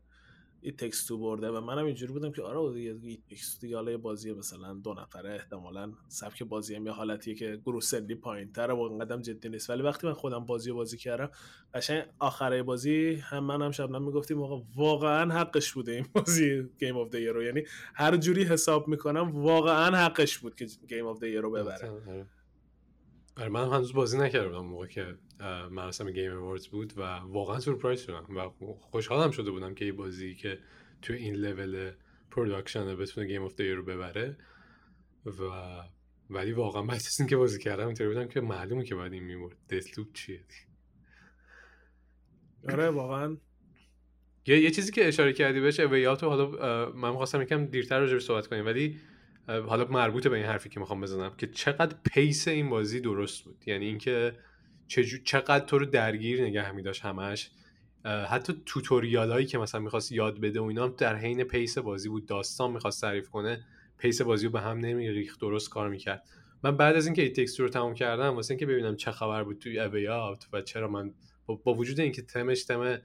It Takes Two برده و منم اینجوری بودم که آره دیگه It Takes Two دیگه حالا بازی مثلا دو نفره احتمالا سبک بازی هم یه حالتیه که گروه پایین تره و اینقدر جدی نیست. ولی وقتی من خودم بازی و بازی کردم قشنگ آخره بازی هم من هم شبنم می‌گفتیم موقع واقعا حقش بوده این بازی game of the year رو. یعنی هر جوری حساب می‌کنم واقعا حقش بود که game of the year رو ببره. آره من هنوز بازی نکردم موقع که مراسم Game Awards بود و واقعا سورپرایز شدم و خوشحالم شده بودم که یه بازی که تو این level production بتونه game of the year رو ببره و ولی واقعا بعد از اینکه بازی کردم اینطوری بودم که معلومه که بعد این می‌برد Deathloop چیه؟ آره واقعا. یه یه چیزی که اشاره کردی بهش A Way Out و حالا من خواستم یکم دیرتر راجع صحبت کنیم ولی حالا مربوطه به این حرفی که می‌خوام بزنم که چقدر pace این بازی درست بود. یعنی اینکه چقدر تو رو درگیر نگه میداشت همش. حتی tutorial هایی که مثلا می‌خواست یاد بده و اینا در حین pace بازی بود. داستان می‌خواست تعریف کنه pace بازی رو به هم نمیریخت درست کار می‌کرد. من بعد از اینکه It Takes Two رو تموم کردم واسه اینکه ببینم چه خبر بود توی A Way و چرا من با وجود اینکه تمش تم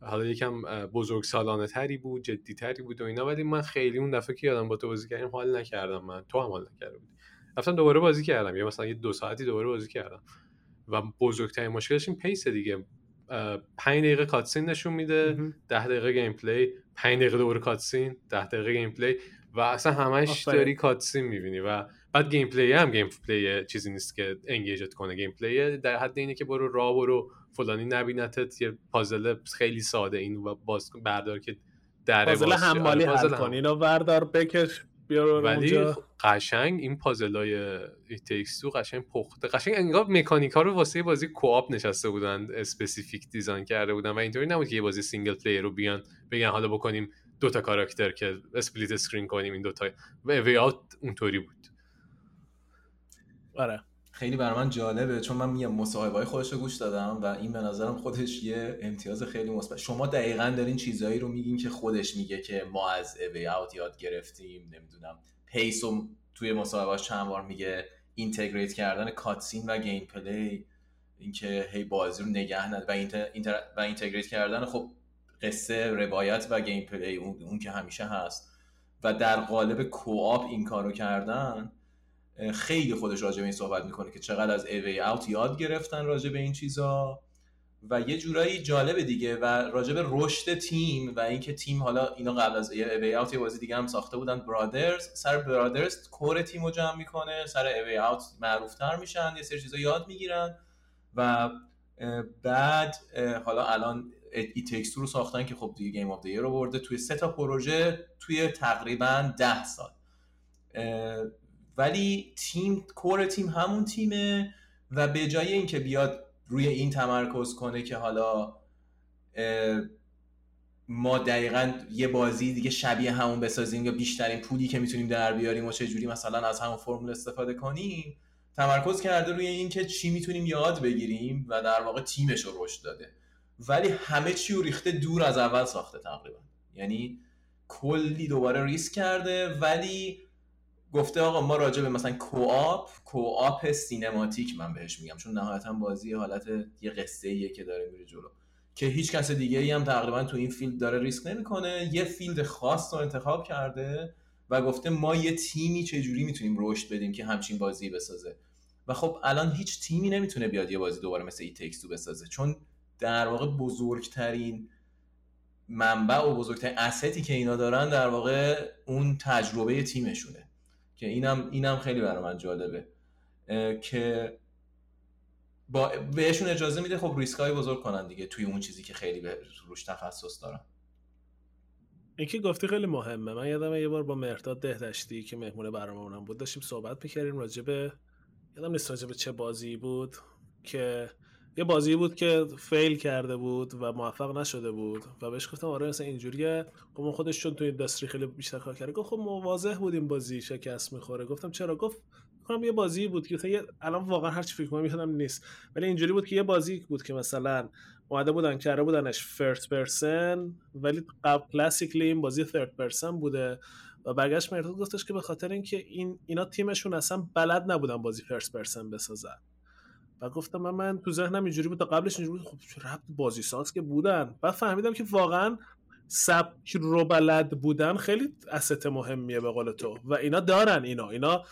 حالا یکم بزرگ سالانه تری بود جدی تری بود و اینا ولی من خیلی اون دفعه که یادم با تو بازی کردیم حال نکردم. من تو هم حال نکرده بودی. رفتم دوباره بازی کردم. یا مثلا یه دو ساعتی دوباره بازی کردم. و بزرگترین مشکلش این pace دیگه. 5 دقیقه cutscene نشون میده 10 دقیقه gameplay 5 دقیقه دوباره cutscene 10 دقیقه gameplay. و اصلا همش داری cutscene می‌بینی. و بعد gameplay هم gameplay چیزی نیست که engage ت کنه. gameplay در حد اینه که برو را برو فلانی نبینتت یه پازل خیلی ساده این و باز بردار که در پازل حمالی آره، حل کن. اینو بردار بکش ولی قشنگ این پازلای It Takes Two قشنگ پخته. قشنگ انگار mechanic ا رو واسه بازی co-op نشسته بودن specific design کرده بودن و اینطوری نبود که یه بازی single player رو بیان بگن حالا بکنیم دو تا کاراکتر که split screen کنیم این دو تا. A Way Out اونطوری بود. آره. خیلی برای من جالبه چون من یه مصاحبه های خودش رو گوش دادم و این به نظرم خودش یه امتیاز خیلی مثبت. شما دقیقا دارین چیزایی رو میگین که خودش میگه که ما از A Way Out یاد گرفتیم نمی‌دونم pace رو توی مصاحبهاش چند بار میگه integrate کردن cutscene و gameplay اینکه هی بازی رو نگه ند و, inter... و integrate کردن خب قصه روایت و گیم پلی اون... اون که همیشه هست. و در قالب کوآپ این کارو کردن خیلی خودش راجع به این صحبت می‌کنه که چقدر از اوی اوت یاد گرفتن راجع به این چیزا. و یه جورایی جالبه دیگه و راجع به رشد تیم و اینکه تیم حالا اینا قبل از اوی اوت یه بازی دیگه هم ساخته بودن برادرز سر برادرز کور تیم رو جمع می‌کنه سر اوی اوت معروفتر میشن یه سری چیزا یاد می‌گیرن و بعد حالا الان It Takes Two رو ساختن که خب دیگه game of the year رو برده. توی سه تا پروژه توی تقریبا ده سال. ولی تیم core تیم همون تیمه و به جای اینکه بیاد روی این تمرکز کنه که حالا ما دقیقا یه بازی دیگه شبیه همون بسازیم یا بیشترین پولی که می‌تونیم در بیاریم و چه جوری مثلا از همون فرمول استفاده کنیم تمرکز کرده روی اینکه چی می‌تونیم یاد بگیریم و در واقع تیمش رو رشد داده. ولی همه چی رو ریخته دور از اول ساخته تقریبا. یعنی کلی دوباره ریسک کرده ولی گفته آقا ما راجع به مثلا co-op co-op cinematic من بهش میگم چون نهایتا بازی حالت یه قصه ایه که داره میره جلو. که هیچ کس دیگه ای هم تقریبا تو این field داره ریسک نمی‌کنه. یه field خاص رو انتخاب کرده و گفته ما یه تیمی چجوری می‌تونیم رشد بدیم که همچین بازی بسازه. و خب الان هیچ تیمی نمی‌تونه بیاد یه بازی دوباره مثل ای تکستو بسازه چون در واقع بزرگترین منبع و بزرگترین استی که اینا دارن در واقع اون تجربه تیمشونه. که اینم اینم خیلی برای من جالبه. که با بهشون اجازه میده خب ریسک های بزرگ کنن دیگه توی اون چیزی که خیلی به روش تخصص دارن. اینکه گفتی خیلی مهمه. من یادم یه بار با مرداد دهدشتی که مهمونه برنامه‌مون بود داشتیم صحبت می‌کردیم راجع به یادم نیست راجع به چه بازی بود که یه بازی بود که فیل کرده بود و موفق نشده بود و بهش گفتم آره مثلا اینجوریه. خب خودش چون تو این دستری خیلی بیشتر کار کرده گفت خب واضح بودیم بازی شکست می‌خوره. گفتم چرا؟ گفت کنم یه بازی بود که یه الان واقعا هر چی فکر کنم یادم نیست. ولی اینجوری بود که یه بازی بود که مثلا اومده بودن کرده بودنش فرست پرسن ولی قبل کلاسیکلی این بازی ثرد پرسن بوده و برگشت مرتضی گفتش که به خاطر اینکه این اینا تیمشون اصلا بلد نبودن بازی فرست پرسن بسازن. و گفتم من, من تو ذهنم اینجوری بود تا قبلش اینجوری بود. خب ربط بازی ساز که بودن. بعد فهمیدم که واقعا سبک رو بلد بودن خیلی اسست مهمیه به قول تو. و اینا دارن اینا. اینا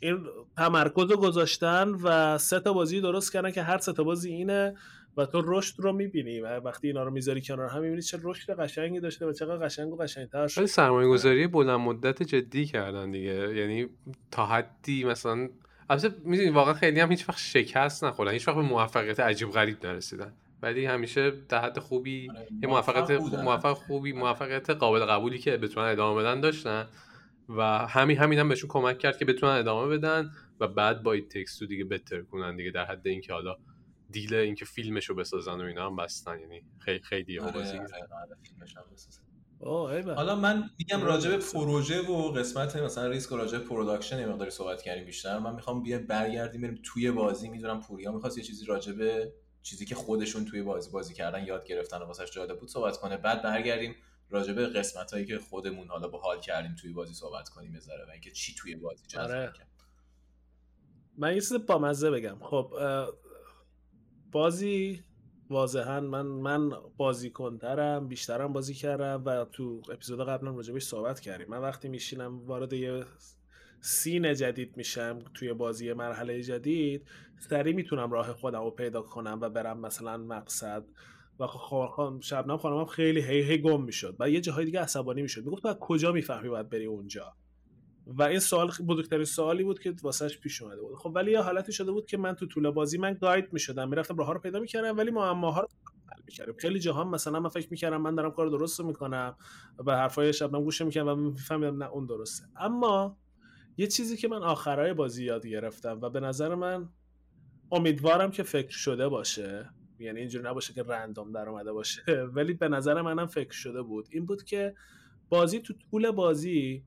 این تمرکز رو گذاشتن و سه تا بازی درست کردن که هر سه تا بازی اینه و تو رشد رو می‌بینی. و وقتی اینا رو می‌ذاری کنار هم می‌بینی چه رشد قشنگی داشته و چقدر قشنگ و قشنگتر شد. سرمایه گذاری بلند مدت جدی کردن دیگه. یعنی تا حدی مثلا البته می‌دونی واقعا خیلی هم هیچ وقت شکست نخوردن هیچ وقت به موفقیت عجیب غریب نرسیدن. ولی همیشه در حد خوبی آره، یه موفقیت. موفق خوبی موفقیت قابل قبولی که بتونن ادامه بدن داشتن. و همین همین هم بهشون کمک کرد که بتونن ادامه بدن و بعد با این It Takes Two دیگه بهتر کنن دیگه در حد اینکه حالا deal اینکه فیلمشو بسازن و اینا هم بستن. یعنی خیلی خیلی آره، بازی. آره، آره، حالا من میگم راجع به پروژه و قسمت مثلا ریسک و راجع به production یه مقداری صحبت کردیم بیشتر. من می‌خوام بیایم برگردیم بریم توی بازی. می‌دونم پوریا می‌خواست یه چیزی راجع به چیزی که خودشون توی بازی بازی کردن یاد گرفتن و واسش جالب بود صحبت کنه. بعد برگردیم راجع به قسمت هایی که خودمون حالا با حال کردیم توی بازی صحبت کنیم ذره و اینکه چی توی بازی جذب آره. من یه چیز با مزه بگم. خب بازی واضحا من من بازی کنترم بیشترم بازی کردم و تو اپیزود قبلا راجبش صحبت کردیم. من وقتی میشینم وارد یه سین جدید میشم توی بازی مرحله جدید سریع می‌تونم راه خودم رو پیدا کنم و برم مثلا مقصد. و خب خان- شبنم خانمم خیلی هی هی گم می‌شد. و یه جاهای دیگه عصبانی می‌شد. می‌گفت از کجا می‌فهمی باید بری اونجا؟ و این سوال بزرگترین سوالی بود که واسهش پیش اومده بود. خب ولی یه حالتی شده بود که من تو طول بازی من گاید می‌شدم. می‌رفتم راه رو پیدا می‌کردم ولی معماها رو حل می‌کردم. خیلی جاها مثلا من فکر می‌کردم من دارم کار درست رو می‌کنم و حرفای شبنم گوش می‌کردم و میفهمیدم نه اون درسته. اما یه چیزی که من آخرای بازی یاد گرفتم و به نظر من امیدوارم که فکر شده باشه یعنی اینجوری نباشه که رندوم در اومده باشه ولی به نظر منم فکر شده بود. این بود که بازی تو طول بازی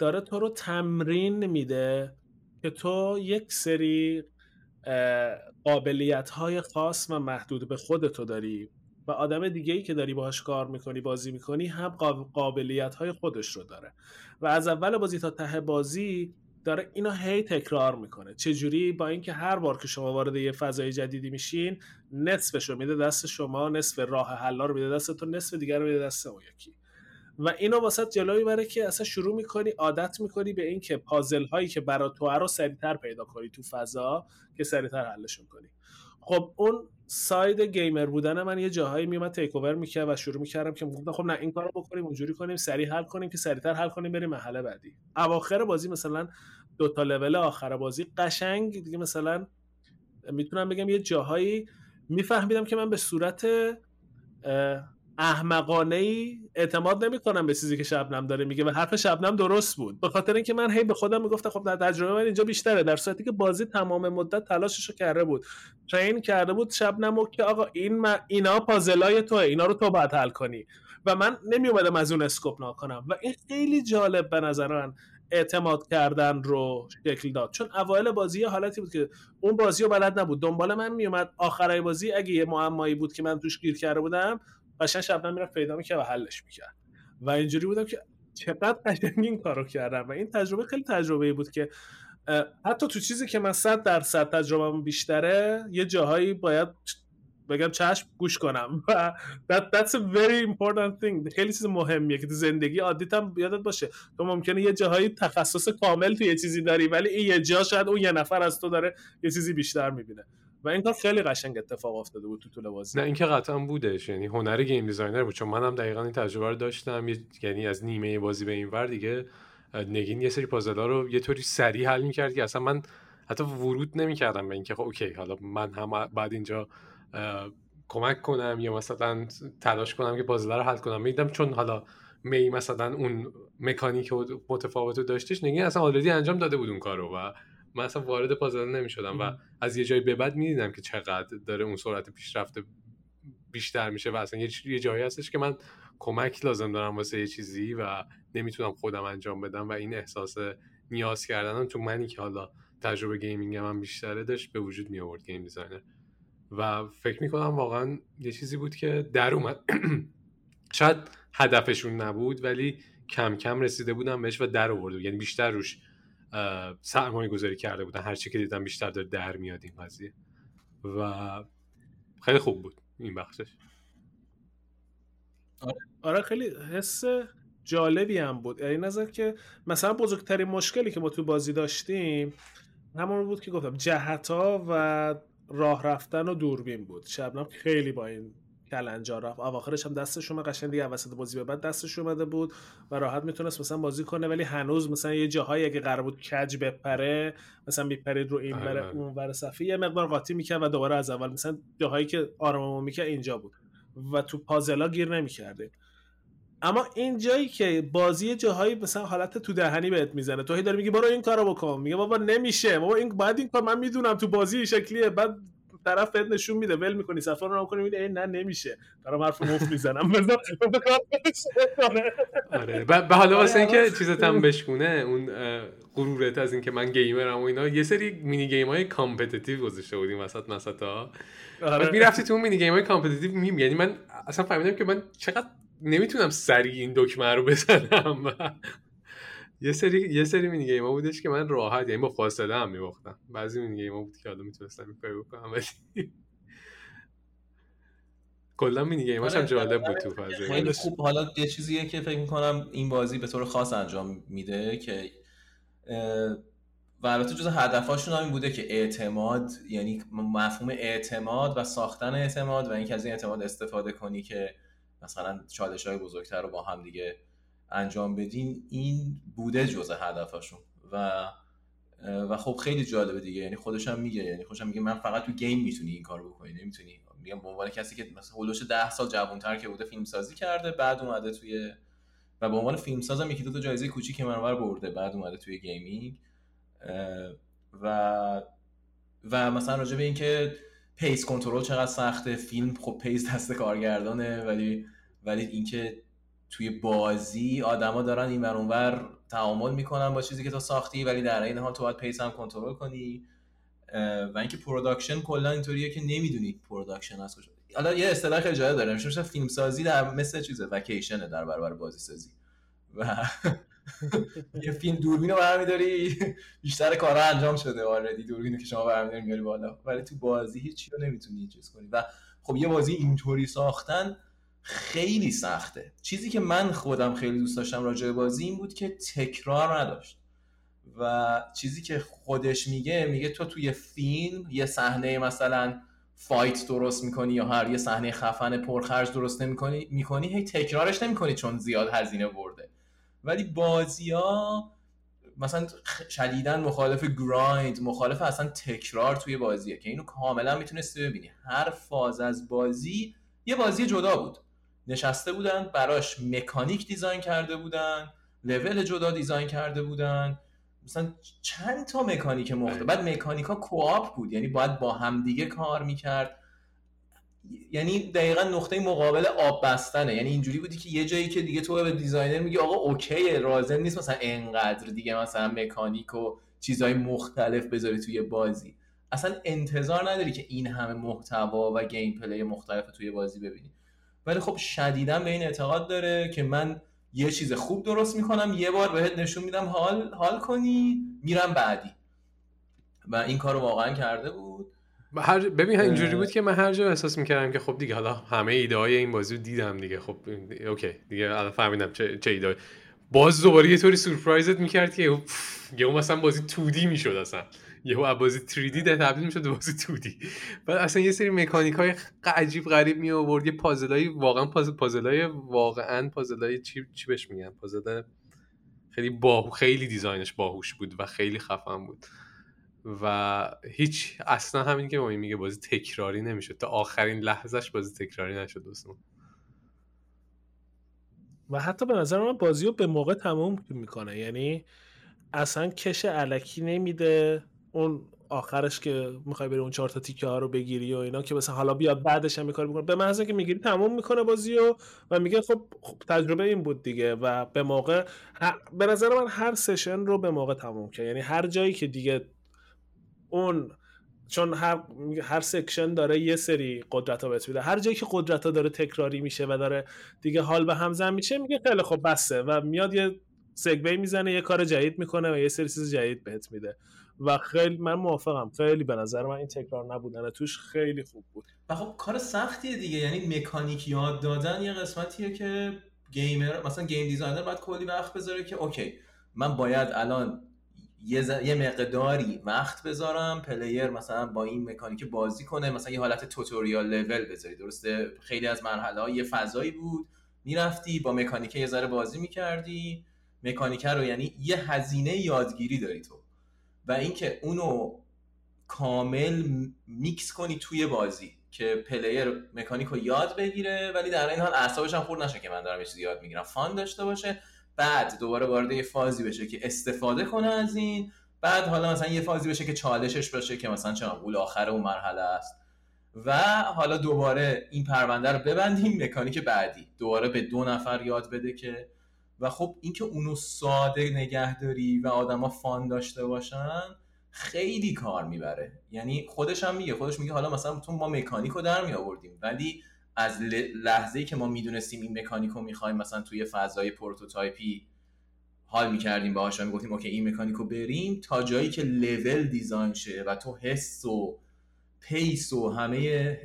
داره تو رو تمرین میده که تو یک سری قابلیت های خاص و محدود به خودتو داری و آدم دیگه ای که داری باهاش کار می‌کنی بازی می‌کنی هم قابلیت های خودش رو داره. و از اول بازی تا ته بازی داره اینو هی تکرار می‌کنه. چجوری؟ با اینکه هر بار که شما وارد یه فضای جدیدی میشین نصفش رو میده دست شما نصف راه حلا رو میده دست تو نصف دیگر رو میده دست اون یکی. و اینو واسه جلو می‌بره که اصلا شروع می‌کنی عادت می‌کنی به اینکه پازل هایی که برا تو رو سریعتر پیدا کنی تو فضا که سریعتر حلشون کنی. خب اون ساید گیمر بودن من یه جاهایی میومد تیک اوور می‌کرد و شروع می‌کردم که گفتم خب نه این کارو بکنیم اونجوری کنیم سریع حل کنیم که سریعتر حل کنیم بریم مرحله بعدی. اواخر بازی مثلا دو تا لول آخر بازی قشنگ دیگه مثلا می‌تونم بگم یه جاهایی میفهمیدم که من به صورت احمقانه ای اعتماد نمی کنم به چیزی که شبنم داره میگه و حرف شبنم درست بود. به خاطر اینکه من هی به خودم می‌گفتم خب در تجربه من اینجا بیشتره در صورتی که بازی تمام مدت تلاشش رو کرده بود. ترین کرده بود شبنم که آقا این ما اینا پازلای توه اینا رو تو باید حل کنی. و من نمی اومدم از اون اسکوپ نکنم و این خیلی جالب به نظر من اعتماد کردن رو شکل داد. چون اوایل بازی حالتی بود که اون بازی رو بلد نبود. دنبال من میومد آخرای بازی اگه یه معمایی بود که من توش گیر کرده بودم قشنگ شبنم می‌رفت پیدا می‌کرد و حلش می‌کرد. و اینجوری بودم که چقدر قشنگ این کارو کردم و این تجربه خیلی تجربه بود که حتی تو چیزی که من صد درصد تجربه بیشتره یه جاهایی باید بگم چشم گوش کنم. و that, that's a very important thing. خیلی چیز مهمیه که تو زندگی عادیت هم یادت باشه. تو ممکنه یه جاهایی تخصص کامل تو یه چیزی داری ولی این یه جا شاید اون یه نفر از تو داره یه چیزی بیشتر می‌بینه. و این کار خیلی قشنگ اتفاق افتاده بود تو طول بازی. نه اینکه قطعا بودش. یعنی هنر game designer بود. چون منم دقیقا این تجربه رو داشتم. یعنی از نیمه بازی به این ور دیگه نگین یه سری پازلا رو یه طوری سریع حل می‌کرد که اصلا من حتی ورود نمی‌کردم به اینکه خب OK حالا من هم بعد اینجا کمک کنم یا مثلا تلاش کنم که پازل رو حل کنم. میدم چون حالا می مثلا اون مکانیک متفاوت رو داشتش نگین اصلا already انجام داده بود اون کارو و من اصلا وارد پازل نمی‌شدم و از یه جای به بعد می‌دیدم که چقدر داره اون سرعت پیشرفت بیشتر میشه و اصلا یه جایی هستش که من کمک لازم دارم واسه یه چیزی و نمی‌تونم خودم انجام بدم و این احساس نیاز کردنم تو منی که حالا تجربه gaming هم بیشتره داشت به وجود می آورد game designer. و فکر می‌کنم واقعا یه چیزی بود که در اومد. شاید هدفشون نبود ولی کم کم رسیده بودن بهش و در آورده یعنی بیشتر روش سرمایه گذاری کرده بودن. هرچی که دیدم بیشتر داره در میاد این قضیه. و خیلی خوب بود این بخشش. آره خیلی حس جالبی هم بود. یعنی نظر که مثلا بزرگترین مشکلی که ما تو بازی داشتیم همون بود که گفتم جهت ها و راه رفتن و دوربین بود. شبنم خیلی با این کلنجا رفت اواخرش هم دستش اومد قشنگ دیگه وسط بازی به بعد دستش اومده بود و راحت می‌تونست مثلا بازی کنه ولی هنوز مثلا یه جاهایی اگه قرار بود کج بپره مثلا میپرید رو این بره. اون ور صفحه یه مقدار قاطی می‌کرد و دوباره از اول مثلا جاهایی که آراممون می‌کرد اینجا بود و تو پازلا گیر نمی‌کرده اما این جایی که بازی جاهایی مثلا حالت تو دهنی بهت می‌زنه تو هی داری میگی برو این کارو بکن میگه بابا نمیشه بابا این بعد این کار من می‌دونم تو بازی شکلیه بعد طرف بهت نشون میده ول می‌کنی صفحه رو نمی‌کنی میده نه نمیشه. دارم حرف مفت می‌زنم. بذار آره. به حالا واسه آره، اینکه آره. چیزت هم بشکونه اون غرورت از اینکه من گیمرم و اینا یه سری mini game های competitive گذاشته بودیم وسط مسط ها. بعد آره. می‌رفتی تو اون mini game های competitive میم. یعنی من اصلا فهمیدم که من چقدر نمی‌تونم سریع این دکمه رو بزنم. یه سری یه سری mini game ها بودش که من راحت یعنی با فاصله هم میباختم. بعضی mini game ها بود که حالا می‌تونستم این کاری بکنم ولی کلا مینی گیم هاش هم آره، جالب بود آره، تو فاز خیلی خوب. حالا یه چیزیه که فکر می‌کنم این بازی به طور خاص انجام میده که و البته جز هدفهاشون هم این بوده که اعتماد یعنی مفهوم اعتماد و ساختن اعتماد و اینکه از این اعتماد استفاده کنی که مثلا چالش های بزرگتر رو با هم دیگه انجام بدین این بوده جز هدفشون. و و خب خیلی جالبه دیگه. یعنی خودش هم میگه یعنی خودش هم میگه من فقط تو گیم می‌تونی این کارو بکنی نمی‌تونی. میگم به عنوان کسی که مثلا هولوش 10 سال جوانتر که بوده فیلم سازی کرده بعد اومده توی و به عنوان فیلم سازم یکی دو تا جایزه کوچیک منور برده بعد اومده توی gaming. و و مثلا راجع به اینکه pace کنترل چقدر سخته فیلم خب pace دست کارگردانه ولی ولی اینکه توی بازی آدما دارن این ور اونور تعامل می‌کنن با چیزی که تو ساختی ولی در این حال تو باید pace هم کنترل کنی. و اینکه production کلا اینطوریه که نمی‌دونی production از کجا. حالا یه اصطلاح خیلی جالب داره میشه فیلم سازی در مثل چیزه وکیشنه در برابر بازی سازی و یه فیلم دوربین رو برمیداری بیشتر کارا انجام شده آردی دوربینو که شما برمیداری میاری بالا. ولی تو بازی هیچی رو نمی‌تونی چیز کنی. و خب یه بازی اینطوری ساختن خیلی سخته. چیزی که من خودم خیلی دوست داشتم راجع به بازی این بود که تکرار نداشت. و چیزی که خودش میگه میگه تو توی فیلم یه صحنه مثلا فایت درست می‌کنی یا هر یه صحنه خفن پرخرج درست نمی‌کنی می‌کنی هی تکرارش نمی‌کنی چون زیاد هزینه برده. ولی بازی ها مثلا شدیدا مخالف grind مخالف اصلا تکرار توی بازیه که اینو کاملا می‌تونستی ببینی. هر فاز از بازی یه بازی جدا بود. نشسته بودن براش مکانیک design کرده بودن لول جدا design کرده بودن. مثلا چند تا مکانیک مختلف بعد مکانیکا co-op بود یعنی باید با همدیگه کار می‌کرد. یعنی دقیقا نقطه مقابل آب بستنه. یعنی اینجوری بودی که یه جایی که دیگه تو به designer میگی آقا OK لازم نیست مثلا انقدر دیگه مثلا مکانیک و چیزهای مختلف بذاری توی بازی. اصلا انتظار نداری که این همه محتوا و gameplay مختلف توی بازی ببینی. ولی خب شدیدا به این اعتقاد داره که من یه چیز خوب درست می‌کنم یه بار بهت نشون میدم حال حال کنی میرم بعدی. و این کارو واقعا کرده بود. هر ببین اینجوری. بود که من هر جا احساس می‌کردم که خب دیگه حالا همه ایده های این بازی رو دیدم دیگه. خب OK دیگه الان فهمیدم چه, چه ایده. باز دوباره یه طوری سورپرایزت می‌کرد که یهو مثلا بازی 2D می‌شد اصلا. یهو از بازی 3D ده تبدیل می‌شد به بازی 2D بعد اصلا یه سری مکانیک های عجیب غریب می آورد یه پازل های واقعا پازل پازل های واقعا پازل های چی چی بهش میگن؟ پازل خیلی باهو خیلی دیزاینش باهوش بود و خیلی خفن بود. و هیچ اصلا همین که ما میگه بازی تکراری نمی‌شد. تا آخرین لحظهش بازی تکراری نشد دوستان و حتی به نظر من بازی رو به موقع تموم می‌کنه. یعنی اصلا کش الکی نمیده. اون آخرش که می‌خوای بری اون چهار تا تیکه ها رو بگیری و اینا که مثلا حالا بیاد بعدش هم کار بکنه. به محض که می‌گیری تموم می‌کنه بازی و و میگه خب, خب تجربه این بود دیگه و به موقع ه- به نظر من هر session رو به موقع تموم کرد. یعنی هر جایی که دیگه اون چون هر هر section داره یه سری قدرت ها بهت میده. هر جایی که قدرت ها داره تکراری میشه و داره دیگه حال به هم زن میشه میگه خیلی خب بسه و میاد یه segue ای می‌زنه یه کار جدید می‌کنه و یه سری چیز جدید بهت میده. و خیلی من موافقم. خیلی به نظر من این تکرار نبودن توش خیلی خوب بود. و خب کار سختیه دیگه. یعنی مکانیک یاد دادن یه قسمتیه که gamer مثلا game designer باید کلی وقت بذاره که OK من باید الان یه, ز... یه مقداری وقت بذارم player مثلا با این مکانیک بازی کنه مثلا یه حالت tutorial level بذاری. درسته؟ خیلی از مرحله یه فضایی بود. می‌رفتی با مکانیک یه ذره بازی می‌کردی. مکانیک رو یعنی یه هزینه یادگیری داری تو. و اینکه اونو کامل میکس کنی توی بازی که player مکانیک رو یاد بگیره ولی در این حال اعصابش هم خورد نشه که من دارم یه چیزی یاد می‌گیرم. fun داشته باشه. بعد دوباره وارد یه فازی بشه که استفاده کنه از این. بعد حالا مثلا یه فازی بشه که چالشش باشه که مثلا چه غول آخر اون مرحله است. و حالا دوباره این پرونده رو ببندیم. مکانیک بعدی. دوباره به دو نفر یاد بده که و خب اینکه اونو ساده نگهداری و آدما fun داشته باشن خیلی کار می‌بره. یعنی خودش هم میگه خودش میگه حالا مثلا تو ما مکانیک رو در می آوردیم ولی از لحظه ای که ما می‌دونستیم این مکانیک رو می‌خوایم مثلا توی فضای prototype ی حال می‌کردیم باهاش و می‌گفتیم OK این مکانیک رو بریم تا جایی که level design شه و تو حس و پیس و همه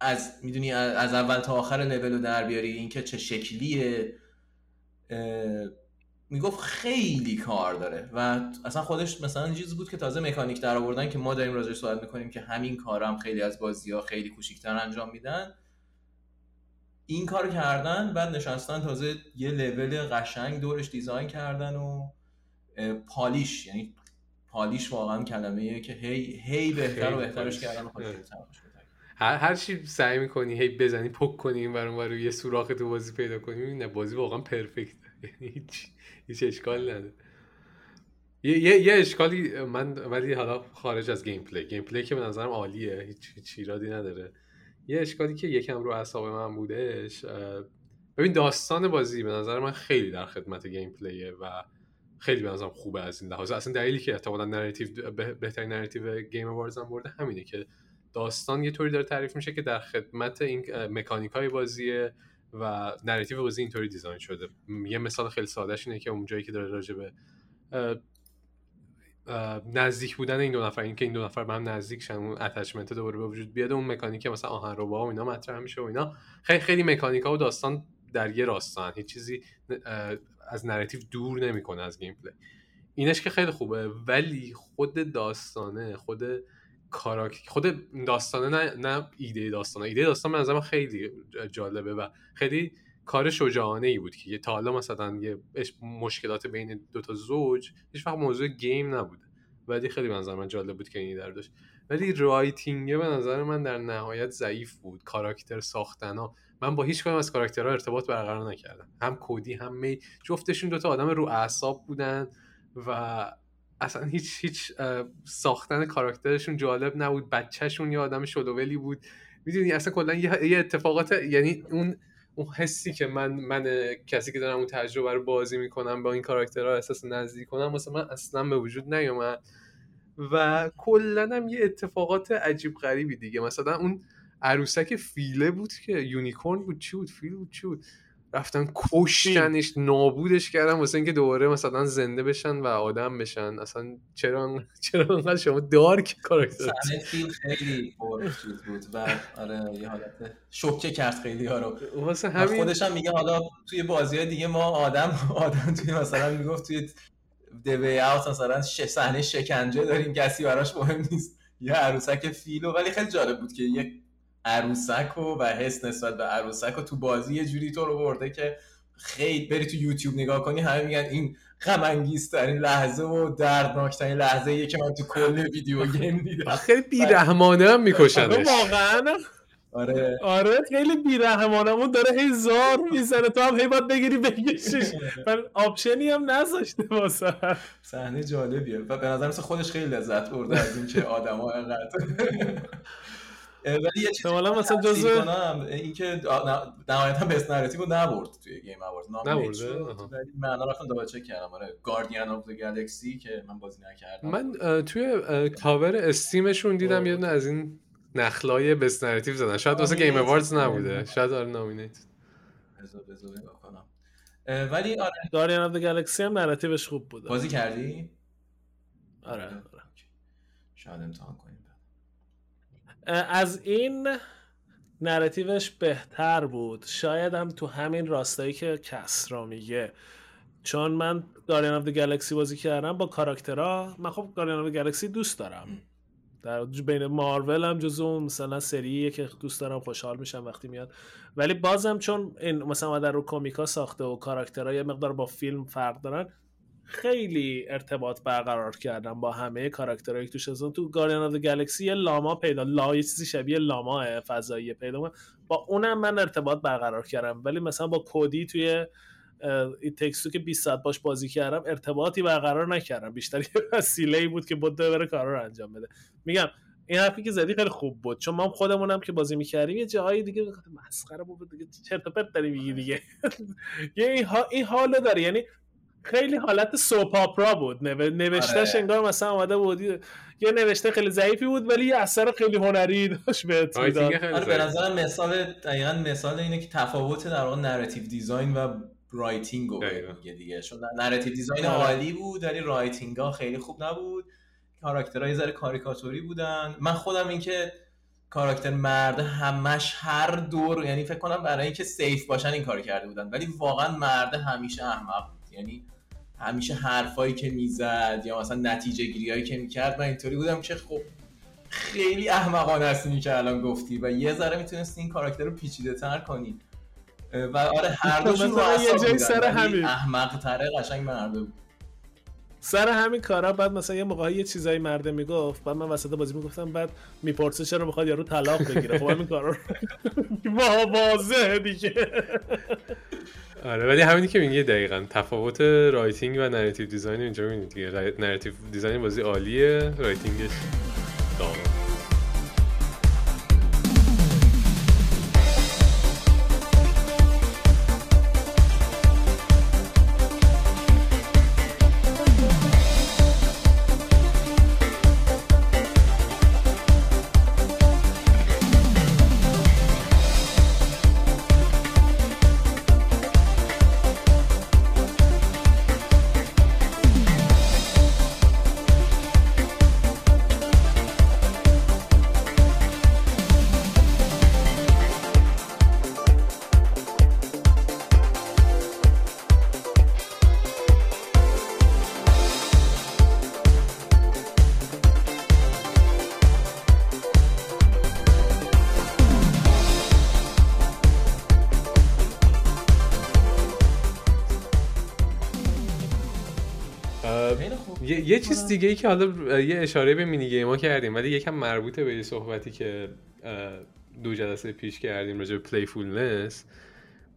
از می‌دونی از اول تا آخر لول رو در بیاری اینکه چه شکلیه می‌گفت خیلی کار داره و اصلا خودش مثلا چیزی بود که تازه مکانیک در آوردن که ما داریم راجعش صحبت می‌کنیم که همین کار هم خیلی از بازی ها خیلی کوچیکتر انجام میدن. این کار کردن بعد نشستن تازه یه لول قشنگ دورش دیزاین کردن و polish یعنی polish واقعا کلمه که هی هی بهتر و بهترش کردن هر هر چی سعی می‌کنی هی بزنی پک کنی این برون یه سوراخ تو بازی پیدا کنی نه بازی واقعا perfect هیچ هیچ اشکال نداره. یه, یه, یه اشکالی من ولی حالا خارج از gameplay. gameplay که به نظرم عالیه. هیچ هیچ ایرادی نداره. یه اشکالی که یکم رو اعصاب من بودش ببین داستان بازی به نظر من خیلی در خدمت gameplay ه و خیلی به نظرم خوبه از این لحاظ. اصلا دلیلی که احتمالاً narrative بهترین narrative Game Awards هم برده همینه که داستان یه طوری داره تعریف میشه که در خدمت این مکانیک های بازیه. و narrative بازی اینطوری design شده. یه مثال خیلی سادهش اینه که اون جایی که داره راجع به نزدیک بودن این دو نفر اینکه این دو نفر به هم نزدیک شن اون attachment دوباره به وجود بیاد اون مکانیک مثلا آهن‌ربا اینا مطرح میشه و اینا. خیلی خیلی مکانیکا و داستان در یه راستان. هیچ چیزی از narrative دور نمی‌کنه از gameplay اینش که خیلی خوبه. ولی خود داستانه خود کاراک... خود داستانه نه, نه ایده داستانه ایده داستان به خیلی جالبه و خیلی کار شجاعانه ای بود که تا حالا مثلا یه مشکلات بین دو تا زوج هیچ وقت موضوع game نبوده. ولی خیلی به نظر من جالب بود که این در داشت. ولی writing به نظر من در نهایت ضعیف بود. کاراکتر ساختن ها من با هیچ کدوم از کاراکترها ارتباط برقرار نکردم. هم کودی هم می جفتشون دوتا آدم رو اعصاب بودن و اصلا هیچ هیچ ساختن کاراکترشون جالب نبود. بچهشون یه آدم شل و ولی بود. می‌دونی اصلا کلا یه اتفاقات یعنی اون اون حسی که من من کسی که دارم اون تجربه رو بازی می‌کنم با این کاراکترها احساس نزدیک کنم واسه من اصلا به وجود نیومد. و کلا هم یه اتفاقات عجیب غریبی دیگه. مثلا اون عروسک فیله بود که یونیکورن بود. چی بود؟ فیل بود. چی بود؟ رفتن کشتنش نابودش کردن واسه اینکه دوباره مثلا زنده بشن و آدم بشن. اصلا چرا چرا انقدر شما دارک کاراکتر فیلم خیلی بود و آره یه حالت شوکه کرد خیلی ها رو. واسه همین خودش هم میگه حالا توی بازی های دیگه ما آدم آدم توی مثلا می‌گفت توی دوی اوت مثلا صحنه شکنجه داریم کسی براش مهم نیست. یه عروسک فیلو. ولی خیلی جالب بود که یه عروسک و, و حس نسبت به عروسک و تو بازی یه جوری تو رو برده که خیلی بری تو یوتیوب نگاه کنی همه میگن این غم ترین لحظه و دردناکترین لحظه ایه که من تو کل ویدیو گیم دیدم. خیلی بیرحمانه هم میکشنش. واقعا. آره. آره خیلی بیرحمانه اون داره هی زار می‌زنه. تو هم هی باید بگیری بگیشش من option ی هم نذاشته واسه. صحنه جالبیه. و به نظر خودش خیلی لذت برده از اینکه آدما انقدر اه، ولی یه چیزی مثلا تصحیح جزئی کنم اینکه نهایتا best narrative نبرد توی Game Award؟ آها. ولی من الان رفتم دوباره چک کردم. آره Guardian of the Galaxy که من بازی نکردم. من توی cover Steam شون دیدم یه دونه از این نخلای best narrative زدن. شاید واسه Game. Awards نبوده. شاید آره nominate بذار بذار کنم. ولی آره. Guardian of Galaxy هم narrative ش خوب بود. بازی کردی؟ آره آره. شاید امتحان کنیم از این narrative ش بهتر بود. شاید هم تو همین راستایی که کسرا میگه. چون من Guardian of Galaxy بازی کردم با کاراکترها من خب Guardian of Galaxy دوست دارم. در بین مارول هم جزو مثلا سریه که دوست دارم خوشحال میشم وقتی میاد. ولی بازم چون این مثلا اومدن رو کمیکا ساخته و کاراکترها یه مقدار با فیلم فرق دارن خیلی ارتباط برقرار کردم با همه کاراکترهایی که توش تو گاردین آف گالاکسی یه لاما پیدا لا چیزی شبیه لاما فضایی پیدا. با اونم من ارتباط برقرار کردم. ولی مثلا با کودی توی این تکستو که 20 ساعت باش بازی کردم ارتباطی برقرار نکردم. بیشتر یه وسیله ای بود که بود بره کارا رو انجام بده. میگم این حرفی که زدی خیلی خوب بود. چون ما خودمونم که بازی می‌کردیم یه جاهای دیگه مسخره بود دیگه چرت و پرت داری میگی دیگه. یه. این حالو داره. یعنی خیلی حالت soap opera بود نو... نوشتهش آره. انگار مثلا اومده بود یه نوشته خیلی ضعیفی بود ولی یه اثر خیلی هنری داشت بهت writing می‌داد آره به. نظرم مثال دقیقا مثال اینه که تفاوت در واقع narrative design و writing رو. میگه دیگه چون narrative design آره. عالی بود ولی writing ها خیلی خوب نبود کاراکترها یه ذره کاریکاتوری بودن من خودم اینکه کاراکتر مرد همش هر دور یعنی فکر کنم برای اینکه سیف باشن این کار کرده بودن ولی واقعا مرد همیشه احمق بود یعنی همیشه حرفایی که می‌زد یا مثلا نتیجه گیریایی که می‌کرد من اینطوری بودم که خب خیلی احمقانه است اینی که الان گفتی و یه ذره می‌تونستی این کاراکتر رو پیچیده تر کنی. و آره هر دوشون رو یه بودن، سر همین. احمق تره قشنگ مرده بود. سر همین کارا بعد مثلا یه موقعی یه چیزایی مرده می‌گفت بعد من وسط بازی می‌گفتم بعد می‌پرسه چرا می‌خواد یارو طلاق بگیره؟ خب همین کارا رو. وا- واضحه دیگه. آره ولی همینی که میگه دقیقا. تفاوت writing و narrative design اینجا می‌بینید دیگه. narrative design بازی عالیه writing ش داغونه. دیگه ای که حالا یه اشاره به mini game ها کردیم ولی یکم مربوطه به یه صحبتی که دو جلسه پیش کردیم راجع به playfulness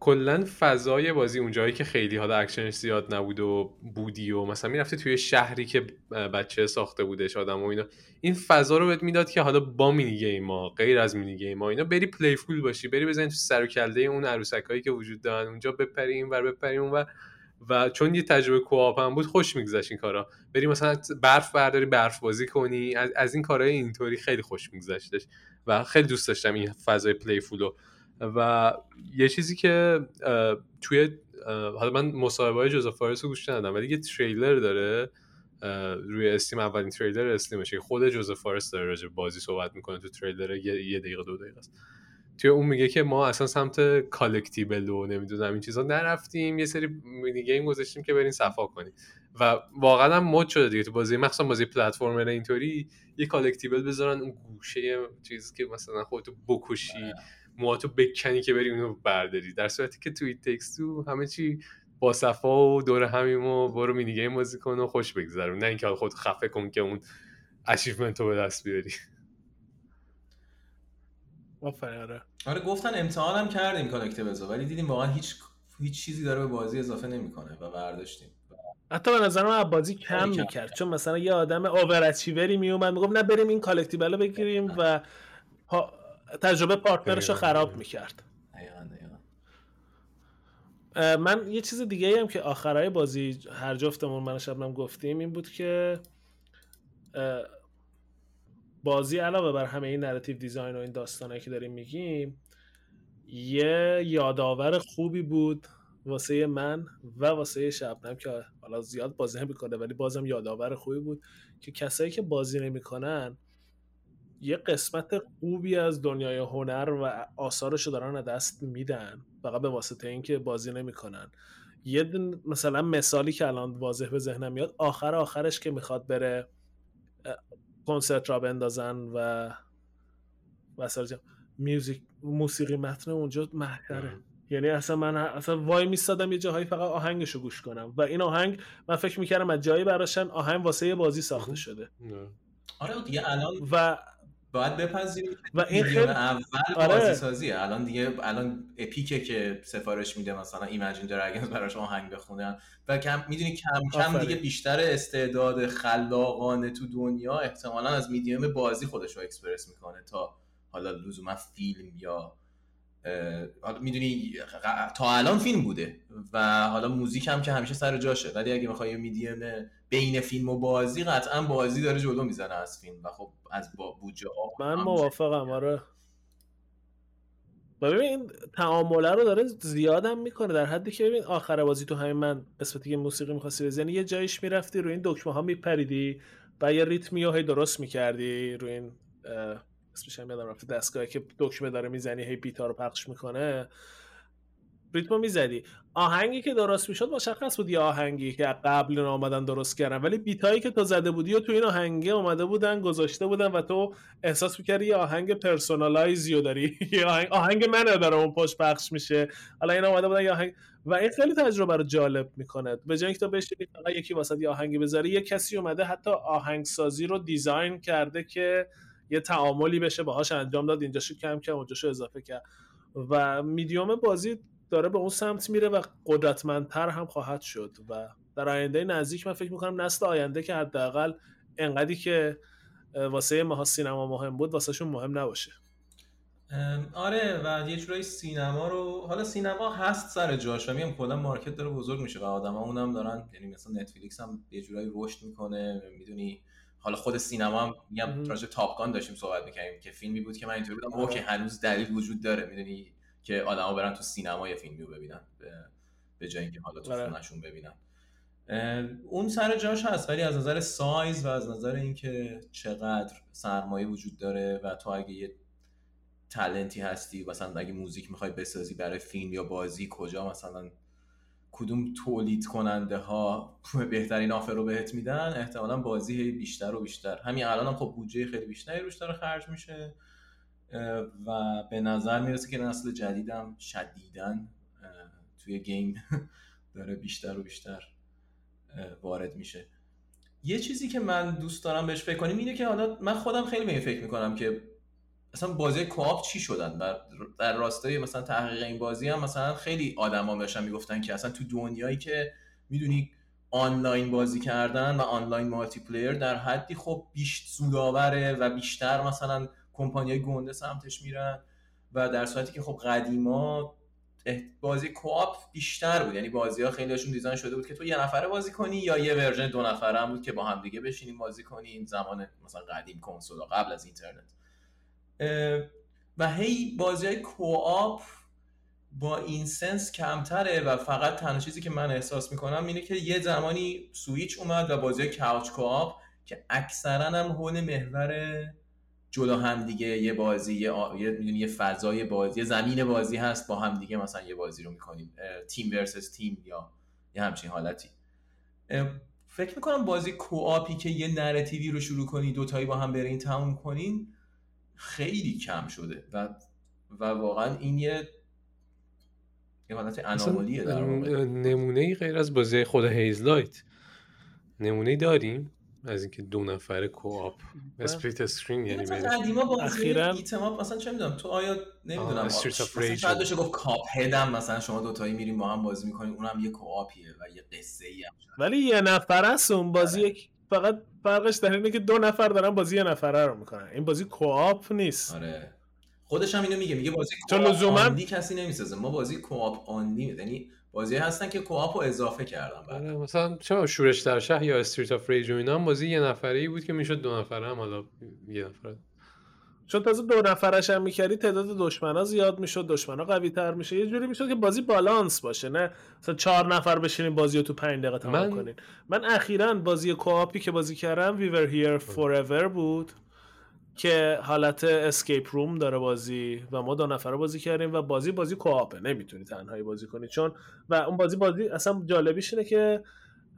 کلا فضای بازی اونجایی که خیلی حالا اکشنش زیاد نبود و بودی و مثلا می‌رفتی توی شهری که بچه ساخته بودش آدم و اینا این فضا رو بهت می‌داد که حالا با mini game ها غیر از mini game ها اینا بری playful باشی بری بزنی تو سر و کله اون عروسکایی که وجود دارن اونجا بپری اینور بپری اونور. و چون یه تجربه co-op هم بود خوش میگذشت این کارا. بری مثلا برف برداری برف بازی کنی از, از این کارهای اینطوری خیلی خوش میگذشتش و خیلی دوست داشتم این فضای playful و و یه چیزی که توی حالا من مصاحبه های جوزف فارس رو گوش ندادم ولی یه تریلر داره روی Steam اولین تریلر Steam شه خود جوزف فارس داره راجع بازی صحبت می‌کنه تو تریلر یه, یه دقیقه دو دقیقه است. توی اون میگه که ما اصلا سمت collectible و نمی‌دونم این چیزا نرفتیم. یه سری mini game گذاشتیم که برین صفا کنیم و واقعا هم مد شده دیگه. تو بازی مخصوصا بازی platformer اینطوری یه collectible بذارن اون گوشه چیزی که مثلا خودتو بکشی موهاتو بکنی که بری اونو برداری. در صورتی که توی Takes Two همه چی با صفا و دور همیم و برو mini game بازی کن و خوش بگذرون. نه اینکه خود خفه کن که اون achievement رو به دست بیاری. آفرین آره آره گفتن امتحان هم کردیم collectibles ولی دیدیم واقعا هیچ هیچ چیزی داره به بازی اضافه نمی‌کنه و برداشتیم حتی به نظر من بازی کم می‌کرد کرد. چون مثلا یه آدم overachiever ی میومد می‌گفت نه بریم این collectible رو بگیریم و ها تجربه partner ش رو. خراب می‌کرد. من یه چیز دیگه هم که آخرای بازی هر جفتمون من شبنم گفتیم این بود که بازی علاوه بر همه این narrative design و این داستانهایی که داریم میگیم یه یادآور خوبی بود واسه من و واسه شبنم که حالا زیاد بازی نمی‌کنه ولی بازم یادآور خوبی بود که کسایی که بازی نمی‌کنن یه قسمت خوبی از دنیای هنر و آثارشو دارن از دست میدن فقط به واسطه اینکه بازی نمی‌کنن. یه مثلا مثالی که الان واضح به ذهنم میاد آخر آخرش که می‌خواد بره کنسرت را بندازن و و میوزیک موسیقی متن اونجا محتره. یعنی اصلا من اصلا وای میستادم یه جاهایی فقط آهنگشو گوش کنم. و این آهنگ من فکر می‌کردم از جایی براشن آهنگ واسه یه بازی ساخته شده. آره دیگه الان و باید بپذیریم و این خیلی- اول آره. بازی سازیه الان دیگه الان اپیکه که سفارش میده مثلا ایمجین دراگونز براش آهنگ بخونن و کم می‌دونی کم کم آفرین. دیگه بیشتر استعداد خلاقانه تو دنیا احتمالا از میدیوم بازی خودش رو اکسپرس می‌کنه تا حالا لزوما فیلم یا می‌دونی تا الان فیلم بوده و حالا موزیک هم که همیشه سر جاشه ولی اگه می‌خوای یه میدیوم بین فیلم و بازی قطعا بازی داره جلو می‌زنه از فیلم و خب از با بودجه من موافقم آره. و ببین تعامله رو داره زیادم می‌کنه در حدی که ببین آخر بازی تو همین من قسمتی که موسیقی می‌خواستی بزنی یه جایش می‌رفتی روی این دکمه ها میپریدی و یه ریتمی هی درست می‌کردی روی این اسمش هم یادم رفته دستگاهی که دکمه داره می‌زنی هی beat ا رو پخش می‌کنه. ریتمو می‌زدی. آهنگی که درست می‌شد مشخص بود یه آهنگی که قبل آمدن درست کردن. ولی beat ایی که تو زده بودی و تو این آهنگه اومده بودن گذاشته بودن و تو احساس می‌کردی یه آهنگ personalized ی رو داری. یه آهنگ, آهنگ منه داره اون پشت پخش میشه. حالا این اومده بودن یه آهنگ و این خیلی تجربه رو جالب می‌کنه به جای اینکه تو فقط یکی واسه یه آهنگی بذاری یه کسی اومده حتی آهنگسازی رو دیزاین کرده که یه تعاملی بشه باهاش انجام داد اینجاشو کم کرد اونجاشو اضافه کرد. و میدیوم بازی داره به اون سمت میره و قدرتمندتر هم خواهد شد و در آینده نزدیک من فکر می‌کنم نسل آینده که حداقل انقدری که واسه ماها سینما مهم بود واسهشون مهم نباشه آره و یه جورایی سینما رو حالا سینما هست سر جاش و میگم کلا مارکت داره بزرگ میشه و آدما اونم دارن یعنی مثلا نتفلیکس هم یه جورایی رشد می‌کنه می‌دونی حالا خود سینما هم میگم. راجع به Top Gun داشتیم صحبت می‌کنیم که فیلمی بود که من اینطوری بودم آره. Okay هنوز دلیل وجود داره می‌دونی که آدما برن تو سینما یه فیلمی رو ببینن به, جای اینکه حالا تو آره. خونهشون ببینن. اون سر جاش هست ولی از نظر سایز و از نظر اینکه چقدر سرمایه وجود داره و تو اگه یه talent ی هستی مثلا اگه موزیک می‌خوای بسازی برای فیلم یا بازی کجا مثلا کدوم تولید کننده ها بهترین offer رو بهت میدن احتمالا بازی هی بیشتر و بیشتر. همین الان هم خب بودجه خیلی بیشتری روش داره خرج میشه. و به نظر می‌رسه که نسل جدیدم شدیدن توی game داره بیشتر و بیشتر وارد میشه. یه چیزی که من دوست دارم بهش فکر کنیم اینه که حالا من خودم خیلی به این فکر می‌کنم که مثلا بازی co-op چی شدن؟ در راستای مثلا تحقیق این بازی هم مثلا خیلی آدما داشتن می‌گفتن که اصلا تو دنیایی که می‌دونی آنلاین بازی کردن و آنلاین multiplayer در حدی خب بیش سودآوره و بیشتر مثلا کمپانیای گنده سمتش میرن و در صورتی که خب قدیما بازی co-op بیشتر بود. یعنی بازی ها خیلیشون design شده بود که تو یه نفره بازی کنی یا یه version دو نفره هم بود که با هم دیگه بشینیم بازی کنیم. زمان مثلا قدیم کنسول قبل از اینترنت. و هی بازی های co-op با این sense کمتره و فقط تنها چیزی که من احساس می‌کنم اینه که یه زمانی سویچ اومد و بازی couch co-op که اکثرا هم حول محور جلو هم دیگه یه بازی یه, آ... یه می‌دونی یه فضای بازی یه زمین بازی هست با هم دیگه مثلا یه بازی رو می‌کنیم. تیم ورسس تیم یا یه همچین حالتی. فکر می‌کنم بازی کوآپی که یه نراتیوی رو شروع کنی دوتایی با هم برین تموم کنین خیلی کم شده و و واقعا این یه یه حالت انامالیه در واقع. نمونه ای غیر از بازی خود Hazelight. نمونه داریم. از اینکه دو نفره co-op. split screen یعنی مثلا قدیما بازی اخیراً- beat 'em up مثلا چه می‌دونم تو آیا نمی‌دونم of مثلا Rage. شاید. بشه گفت Cuphead م مثلا شما دوتایی میریم با هم بازی می‌کنیم اونم یه co-op یه و یه قصه ای هم ولی یه نفر است اون بازی یک فقط فرقش در اینه که دو نفر دارن بازی یه نفره رو می‌کنن. این بازی co-op نیست. آره. خودش هم اینو میگه میگه بازی چون co-op لزوماً- only کسی نمی‌سازه. ما بازی co-op only یعنی بازی هستن که co-op رو اضافه کردن بعد. آره مثلا چرا شورش در شهر یا Streets of Rage و اینا هم بازی یه نفره ای بود که می‌شد دو نفره هم حالا یه نفره. چون تازه دو نفرش هم می‌کردی تعداد دشمنا زیاد می‌شد دشمنا قوی تر میشه یه جوری می‌شد که بازی بالانس باشه نه مثلا چهار نفر بشینین بازی رو تو پنج دقیقه تمام من- کنین. من اخیرا بازی co-op ی که بازی کردم We were here forever بود. که حالت escape room داره بازی و ما دو نفره بازی کردیم و بازی بازی co-op ه نمی‌تونی تنهایی بازی کنی. چون و اون بازی بازی اصلا جالبیش اینه که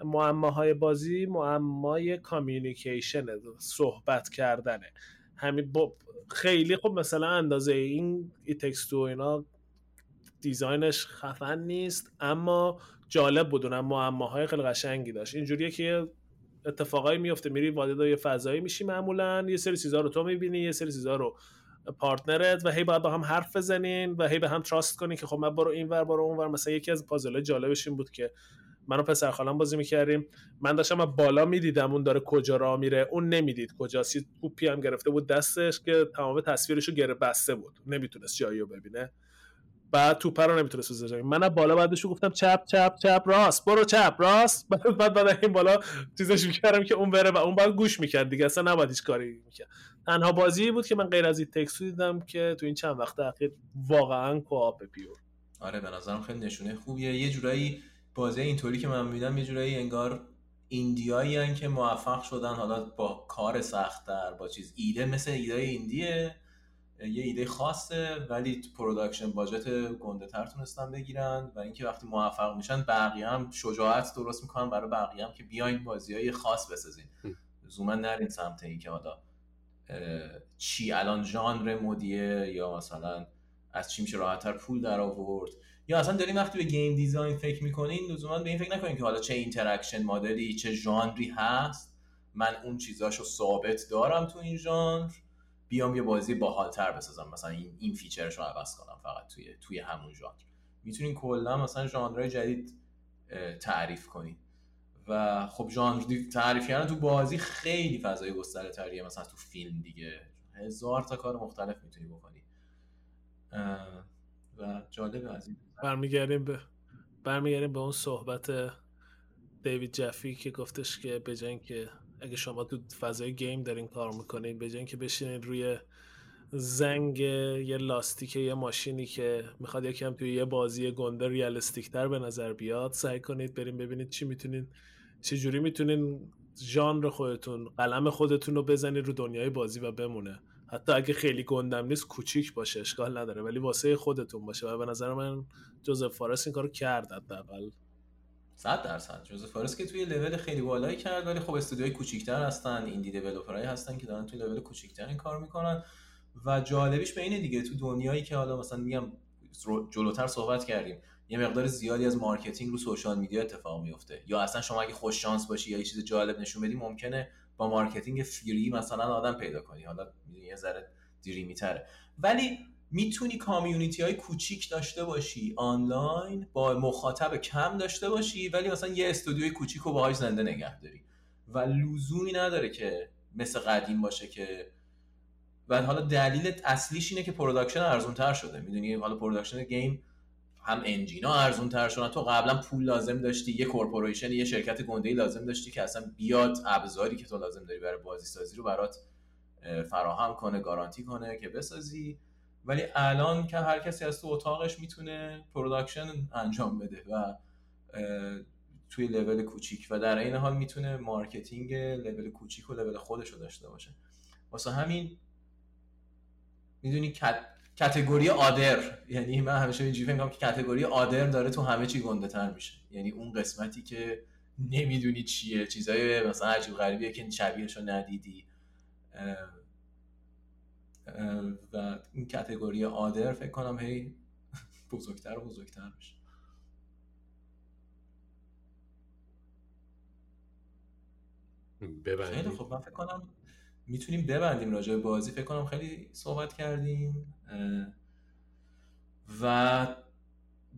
معماهای بازی معمای communication صحبت کردنه. همین خیلی خب مثلا اندازه این It Takes Two و اینا design ش خفن نیست اما جالب بود اونم معماهای خیلی قشنگی داشت. اینجوریه که اتفاقایی میفته میری وارد یه فضایی میشی معمولا یه سری چیزا رو تو می‌بینی یه سری چیزا رو partner ت و هی باید با هم حرف بزنین و هی به هم trust کنین که خب من برو این ور برو اون ور. مثلا یکی از پازل جالبش این بود که من و پسر خالم بازی می‌کردیم. من داشتم بالا می‌دیدم اون داره کجا راه میره. اون نمی‌دید کجاست یه هم گرفته بود دستش که تمام تصویرشو گره بسته بود. نمی‌تونست جایی رو ببینه. بعد توپ رو نمی‌تونست بزنه من از بالا بعدش گفتم چپ چپ چپ راست. برو چپ راست. بعد بعد بعد این بالا چیزش می‌کردم که اون بره و اون بعد گوش می‌کرد دیگه. اصلا نباید هیچ کاری می‌کرد. تنها بازی بود که من غیر از It Takes Two دیدم که تو این چند وقت اخیر واقعا co-op pure آره به نظرم خیلی نشونه خوبیه. یه جورایی بازی اینطوری که من می‌بینم یه جورایی انگار indie هایی هن که موفق شدن حالا با کار سختتر با چیز ایده مثل ایده indie یه. یه ایده خاصه ولی تو production budget گنده تر تونستن بگیرن و اینکه وقتی موفق میشن بقیه هم شجاعت درست می‌کنن برای بقیه هم که بیاین بازی های خاص بسازین. لزوما نرین سمت این که حالا چی الان ژانر مدیه یا مثلا از چی میشه راحتتر پول در آورد. یا اصلا دارین وقتی به game design فکر می‌کنین لزوما به این فکر نکنین که حالا چه interaction مدلی چه ژانری هست. من اون چیزاشو ثابت دارم تو این ژانر. بیام یه بازی باحالتر بسازم. مثلا این این feature ش رو عوض کنم فقط توی توی همون ژانر. می‌تونین کلا مثلا ژانرهای جدید تعریف کنین. و خب ژانر تعریف کردن تو بازی خیلی فضای گستره تریه مثلا تو فیلم دیگه. هزار تا کار مختلف می‌تونی بکنی. و جالبه از این. برمیگردیم به برمیگردیم به اون صحبت دیوید جفی که گفتش که به اینکه اگه شما تو فضای گیم دارین کار می‌کنین به اینکه بشینین روی زنگ یه لاستیک یه ماشینی که می‌خواد یکم توی یه بازی گنده ریالستیک تر به نظر بیاد سعی کنید بریم ببینید چی می‌تونین چه جوری می‌تونین ژانر خودتون قلم خودتون رو بزنید رو دنیای بازی و بمونه. حتی اگه خیلی گندم نیست کوچیک باشه اشکال نداره ولی واسه خودتون باشه و به نظر من جوزف فارس این کارو کرد حداقل. صد درصد. جوزف فارس که توی لول خیلی بالایی کرد ولی خب استودیوهای کوچیک‌تر هستن ایندی دیولپرای هستن که دارن توی لول کوچیک‌تر این کار می‌کنن. و جالبیش به اینه دیگه تو دنیایی که حالا مثلا میگم جلوتر صحبت کردیم یه مقدار زیادی از marketing رو social media اتفاق میفته یا اصلا شما اگه خوش شانس باشی یا یه چیز جالب نشون بدی ممکنه با marketing free مثلا آدم پیدا کنی. حالا یه ذره dreamy تره ولی می‌تونی community های کوچیک داشته باشی آنلاین با مخاطب کم داشته باشی ولی مثلا یه استودیوی کوچیک رو باهاش زنده نگه داری. و لزومی نداره که مثل قدیم باشه که و حالا دلیل اصلیش اینه که production ارزون تر شده. می‌دونی؟ حالا production game هم engine ا ارزون تر شدن. تو قبلا پول لازم داشتی یه corporation یه شرکت گنده لازم داشتی که اصلا بیاد ابزاری که تو لازم داری برای بازی سازی رو برات اه، فراهم کنه guarantee کنه که بسازی. ولی الان که هر کسی از تو اتاقش می‌تونه production انجام بده و توی لول کوچیک و در این حال می‌تونه marketing level کوچیک و لول خودش رو داشته باشه. واسه همین می‌دونی کتگوری آدر یعنی من همیشه اینجوری می‌کنم که کتگوری آدر داره تو همه چی گنده تر میشه. یعنی اون قسمتی که نمی‌دونی چیه چیزای مثلا عجیب غریبیه که شبیهش رو ندیدی. و این کتگوری آدر فکر کنم هی بزرگتر و بزرگتر میشه. خیلی ببندیم خب من فکر کنم می‌تونیم ببندیم راجع به بازی. فکر کنم خیلی صحبت کردیم. و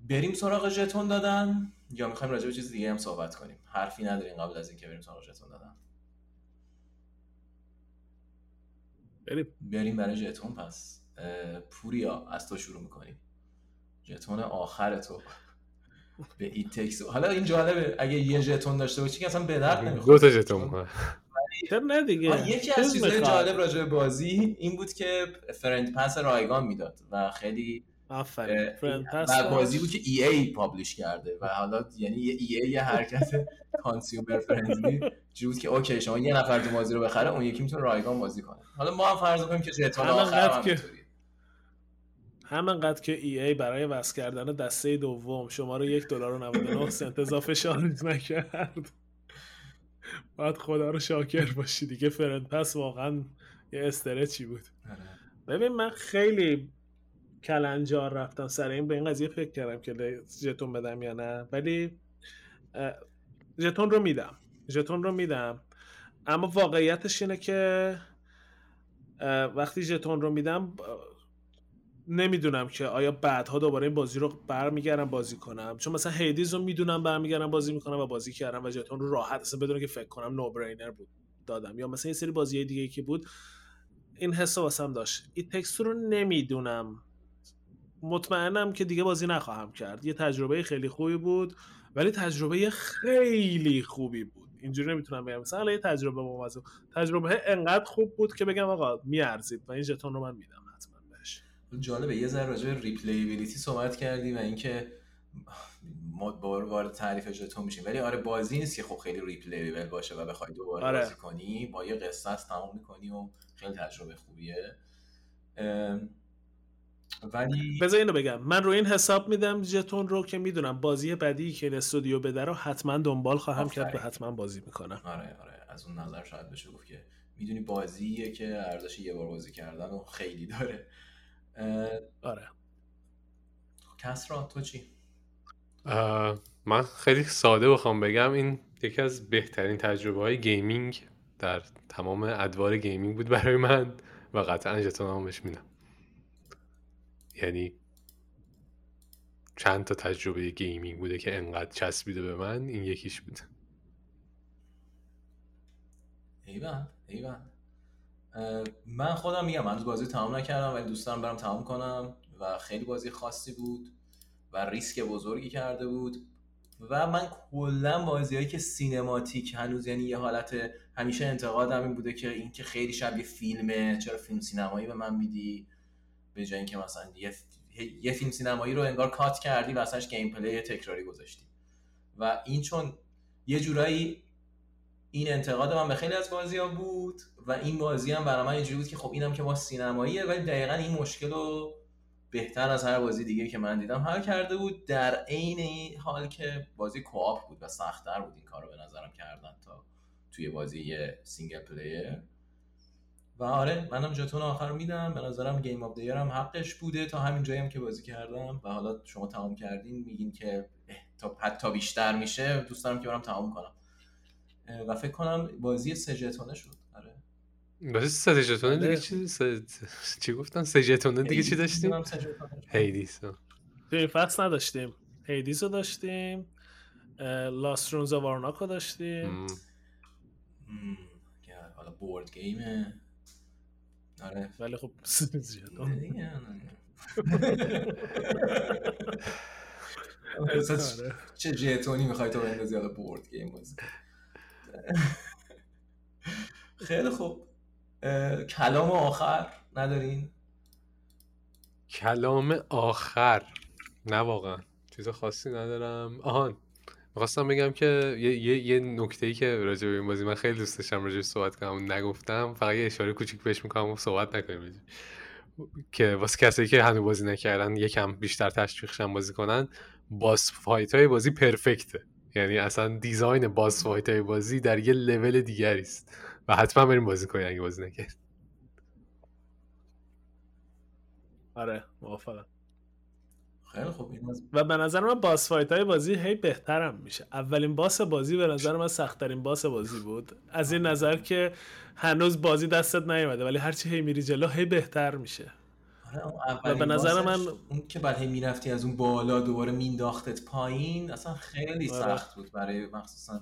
بریم سراغ ژتون دادن یا می‌خوایم راجع به چیز دیگه هم صحبت کنیم؟ حرفی نداریم قبل از اینکه بریم سراغ ژتون دادن. بریم بریم برای ژتون پس. پوریا از تو شروع می‌کنیم. ژتون آخر تو. به ای تکس. حالا این جالبه اگه یه ژتون داشته باشی که اصلا به درد دو نمی‌خوره. تا ژتون. چرا نه دیگه؟ یکی از چیز چیزهای. جالب راجع به بازی این بود که friend pass رایگان می‌داد و خیلی آفرین. اه، friend pass و. بازی بود که EA publish کرده و حالا یعنی یه EA یه حرکت consumer friendly بود که okay شما یه نفر تو بازی رو بخره اون یکی می‌تونه رایگان بازی کنه. حالا ما هم فرض کنیم که همین آخر که-. همانقدر که EA برای وصل کردن دسته دوم شما رو یک دلار و 99 سنت اضافه شارژ نکرد. باید خدا رو شاکر باشی دیگه. فرند پس واقعا یه استرچی بود. آره. ببین من خیلی کلنجار رفتم سر این. به این قضیه فکر کردم که ژتون بدم یا نه. ولی اه، ژتون رو میدم. ژتون رو میدم. اما واقعیتش اینه که وقتی ژتون رو میدم نمی‌دونم که آیا بعدها دوباره این بازی رو برمیگردم بازی کنم. چون مثلا هیدیز رو می‌دونم برمیگردم بازی می‌کنم و بازی کردم و ژتون رو راحت اصلا بدون که فکر کنم نو برینر بود دادم. یا مثلا یه سری بازی دیگه که بود این حس واسم داشت. It Takes Two رو نمی‌دونم. مطمئنم که دیگه بازی نخواهم کرد. یه تجربه خیلی خوبی بود ولی تجربه خیلی خوبی بود. اینجوری نمی‌تونم بگم. مثلا یه تجربه بامزه تجربه انقدر خوب بود که بگم آقا میارزید و این ژتون رو من میدم حتما بهش. جالبه یه ذره راجع به replayability صحبت کردی و اینکه ما دوباره وارد تعریف ژتون میشیم. ولی آره بازی نیست که خب خیلی replayable باشه و بخوای دوباره آره. بازی کنی. با یه قصه‌ست تمام می‌کنی و خیلی تجربه خوبیه. ولی بذار اینو بگم. من روی این حساب میدم ژتون رو که می‌دونم بازی بعدی که این استودیو بده رو حتما دنبال خواهم کرد و. حتما بازی می‌کنم. آره آره. از اون نظر شاید بشه گفت که می‌دونی بازیه که ارزش یه بار بازی کردن و خیلی داره. اه، آره. کسرا تو چی؟ اه، من خیلی ساده بخوام بگم. این یکی از بهترین تجربه های gaming در تمام ادوار gaming بود برای من و قطعا ژتون هم بهش میدم. یعنی چند تا تجربه gaming بوده که انقدر چسبیده به من این یکیش بود. ایول ایول. من خودم میگم هنوز بازی تمام نکردم ولی دوست دارم برم تمام کنم و خیلی بازی خاصی بود و ریسک بزرگی کرده بود. و من کلا بازیهایی که cinematic هنوز یعنی یه حالت همیشه انتقادم این بوده که این که خیلی شبیه فیلمه چرا فیلم سینمایی به من میدی؟ به جای اینکه مثلا یه, یه فیلم سینمایی رو انگار کات کردی و gameplay تکراری گذاشتی. و این چون یه جورایی این انتقاد من به خیلی از بازی ها بود و این بازی هم برای من اینجوری بود که خب اینم که باز سینماییه ولی دقیقا این مشکل رو بهتر از هر بازی دیگه که من دیدم حل کرده بود. در عین حال که بازی co-op بود و سختتر بود این کار رو به نظرم کردن تا توی بازی single player و آره منم ژتون آخر رو میدم. به نظرم Game of the Year هم حقش بوده. تا همین جایی هم که بازی کردم و حالا شما تمام کردین میگین که اه، تا حتی بیشتر میشه دوست دارم که برم تمام کنم. و فکر کنم بازی سه ژتونه شد. آره. بازی سه ژتونه دیگه بله. چی سه... چی گفتن سه ژتونه دیگه چی داشتیم. Hades تو این فصل نداشتیم. Hades رو داشتیم Lost Ruins of Arnak رو داشتیم. حالا board game ه آره. ولی خب آره. چه ژتونی می‌خوای تو بندازی حالا board game بازی؟ خیلی خوب. کلام آخر ندارین؟ کلام آخر. نه واقعا. چیز خاصی ندارم. آهان. می‌خواستم بگم که یه, یه, یه نکته ای که راجع به این بازی من خیلی دوست داشتم راجع صحبت کنم نگفتم فقط یه اشاره کوچیک بهش می‌کنم و صحبت نکنیم. که واسه کسایی که هنوز بازی نکردن یکم بیشتر تشویقشن بازی کنن باس فایت های بازی پرفکته. یعنی اصلا design boss fight های بازی در یه لول دیگری است. و حتما بریم بازی کنیم اگه بازی نکرد آره موافقم. خیلی خوب این از و به نظر من boss fight های بازی هی بهترم میشه اولین boss بازی به نظر من سختترین boss بازی بود از این نظر که هنوز بازی دستت نیومده ولی هرچی هی میری جلو هی بهتر میشه آره، به نظر من- اون که بعد هی می‌رفتی از اون بالا دوباره مینداختت پایین اصلا خیلی آره. سخت بود برای مخصوصا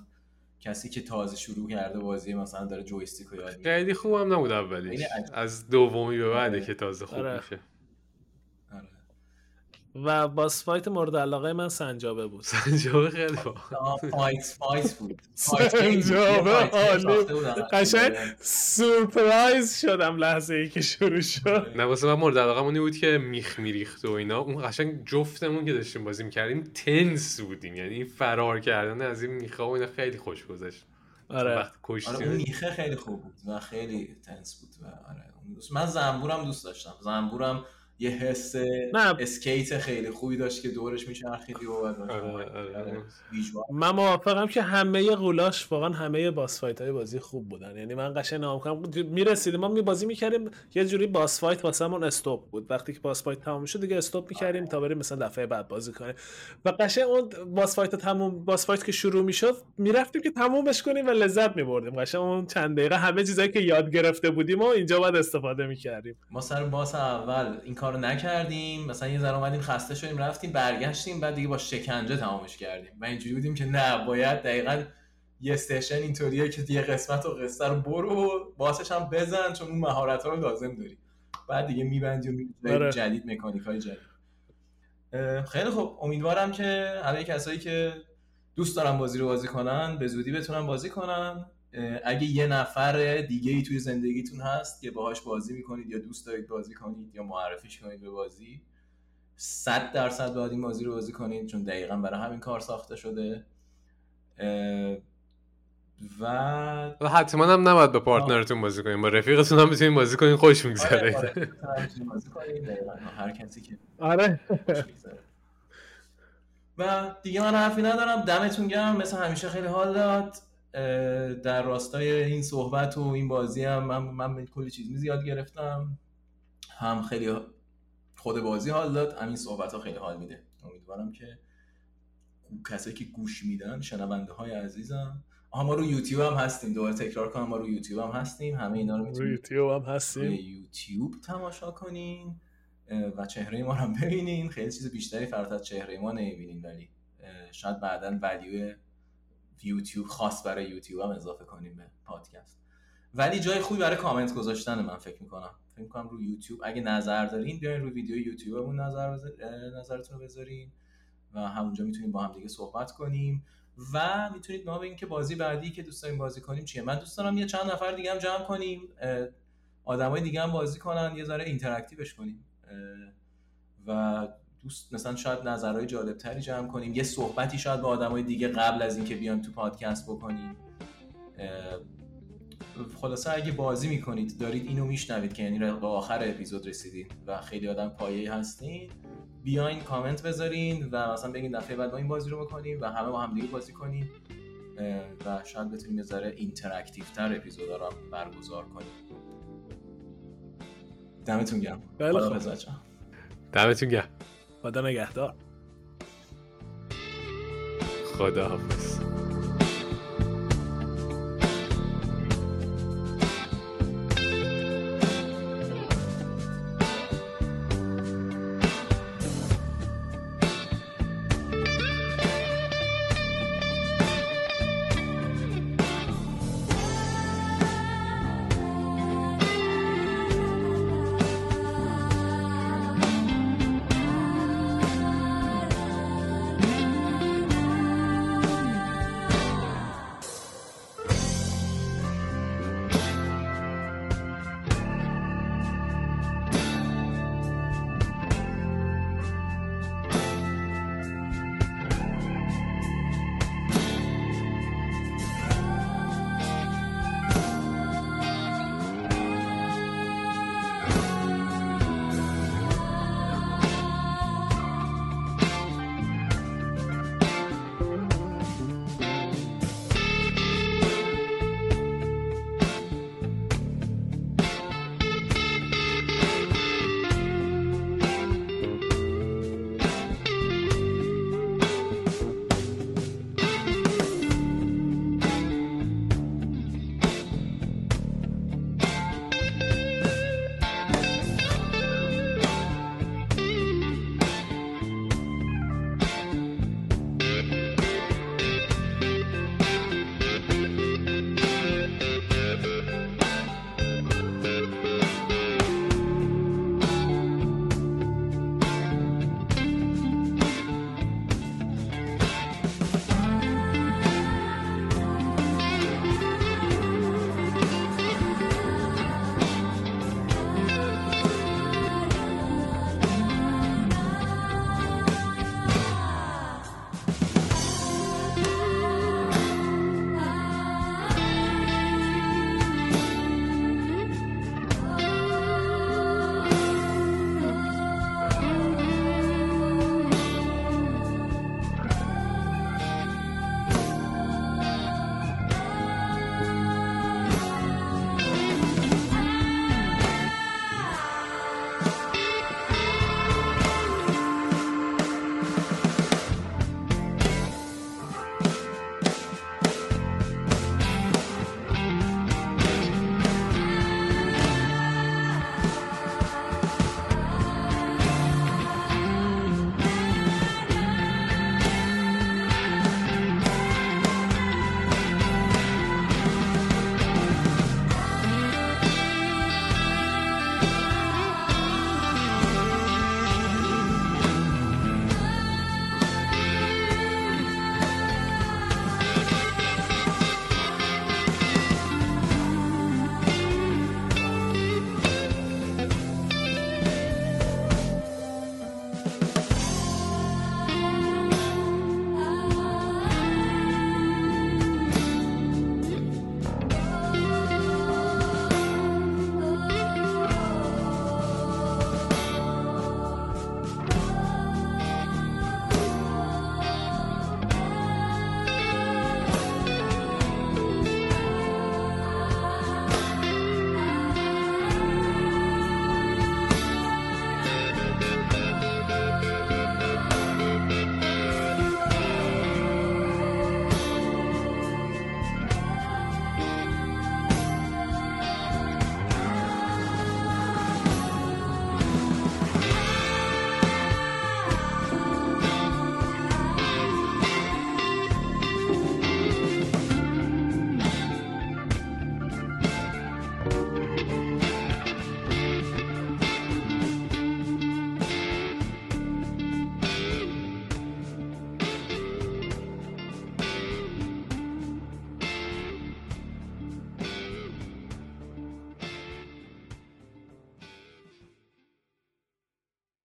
کسی که تازه شروع کرده بازی مثلا داره joystick رو یاد می‌گیره خیلی خوبم نبود اولیش. از دومی به بعده آره. که تازه خوب آره. میشه. و boss fight مورد علاقه من سنجابه بود. سنجابه خیلی fight fight بود. سنجابه عالی. بودن. قشنگ سورپرایز شدم لحظه ای که شروع شد. نه واسه من مورد علاقه اونی بود که میخ میریخت و اینا. اون قشنگ جفتمون که داشتیم بازی می‌کردیم tense بودیم. یعنی فرار کردن از این میخا و اینا خیلی خوش گذشت. آره. وقت آره اون میخه خیلی خوب بود و خیلی تنس بود و آره. اون دوست من زنبورم دوست داشتم. زنبورم یه حس نه. اسکیت خیلی خوبی داشت که دورش میچرخیدی و بعد آره، آره. ویژوال. من موافقم که همه قولاش واقعا همه باس فایت های بازی خوب بودن. یعنی من قشنگ نام کنم. می‌رسیدیم. ما می بازی می‌کردیم یه جوری باس فایت واسمون استاپ بود. وقتی که باس فایت تموم شد دیگه استاپ می‌کردیم تا بریم مثلا دفعه بعد بازی کنیم. و قشنگ اون boss fight تموم boss fight که شروع می‌شد می‌رفتیم که تمومش کنیم و لذت میبردیم. قشنگ اون چند دقیقه همه چیزایی که یاد گرفته بودیم و اینجا باید استفاده می‌کردیم. ما سر boss اول این کارو نکردیم مثلا یه ذره اومدیم خسته شدیم رفتیم برگشتیم بعد دیگه با شکنجه تمامش کردیم. و اینجوری بودیم که نه باید دقیقا یه session اینطوریه که یه قسمت و قصه رو برو boss ش هم بزن چون اون مهارت ها رو لازم داری. بعد دیگه میبندی و جای آره. جدید مکانیک های جدید خیلی خوب. امیدوارم که همه کسایی که دوست دارن بازی رو بازی کنن به زودی بتونن بازی کنن. اگه یه نفر دیگه ای توی زندگیتون هست که باهاش بازی می‌کنید یا دوست دارید بازی کنید یا معرفیش کنید به بازی صد درصد باید این بازی رو بازی کنید چون دقیقا برای همین کار ساخته شده. و و حتما هم نباید با پارتنرتون بازی کنیم. با رفیقتون هم می‌تونین بازی کنین خوش آره، میگذره. آره، می‌تونید بازی کنید. دقیقاً. هر کسی که آره. و دیگه من حرفی ندارم. دمتون گرم. مثل همیشه خیلی حال داد. در راستای این صحبت و این بازی هم من, من کلی چیز زیاد گرفتم. هم خیلی خود بازی حال داد همین صحبت ها خیلی حال میده. امیدوارم که کسایی که گوش میدن شنونده های عزیزم. آها ما رو یوتیوب هم هستیم. دوباره تکرار کنم ما رو یوتیوب هم هستیم. همه اینا رو می‌تونید یوتیوب هم هستیم. یوتیوب تماشا کنین و چهره ما رو هم ببینین. خیلی چیز بیشتری فراتر از چهره ما نمی‌بینین ولی شاید بعدا ولیو یوتیوب خاص برای یوتیوب هم اضافه کنیم به پادکست. ولی جای خوبی برای کامنت گذاشتن من فکر می‌کنم. فکر می‌کنم روی یوتیوب. اگه نظر دارین بیاین روی ویدیو یوتیوبمون نظر نظرتون رو بذارین و همونجا می‌تونیم با هم دیگه صحبت کنیم. و می‌تونید ما بگین که بازی بعدی که دوست داریم بازی کنیم چیه. من دوست دارم یه چند نفر دیگه هم جمع کنیم. آدمای دیگه هم بازی کنن. یه ذره interactive ش کنیم. و دوست مثلا شاید نظرهای جالب تری جمع کنیم. یه صحبتی شاید با آدمای دیگه قبل از اینکه بیایم تو پادکست بکنیم. خلاصه اگه بازی می‌کنید دارید اینو میشنوید که یعنی به آخر اپیزود رسیدید و خیلی آدم پایه هستین بیاین کامنت بذارین و مثلا بگین دفعه بعد ما این بازی رو بکنیم و همه با هم دیگه بازی کنیم و شاید بتونیم یه ذره اینتراکتیو تر اپیزودا رو برگزار کنیم. دمتون گرم. خداحافظ بچه‌ها. دمتون گرم. خدا نگهدار. خدا حافظ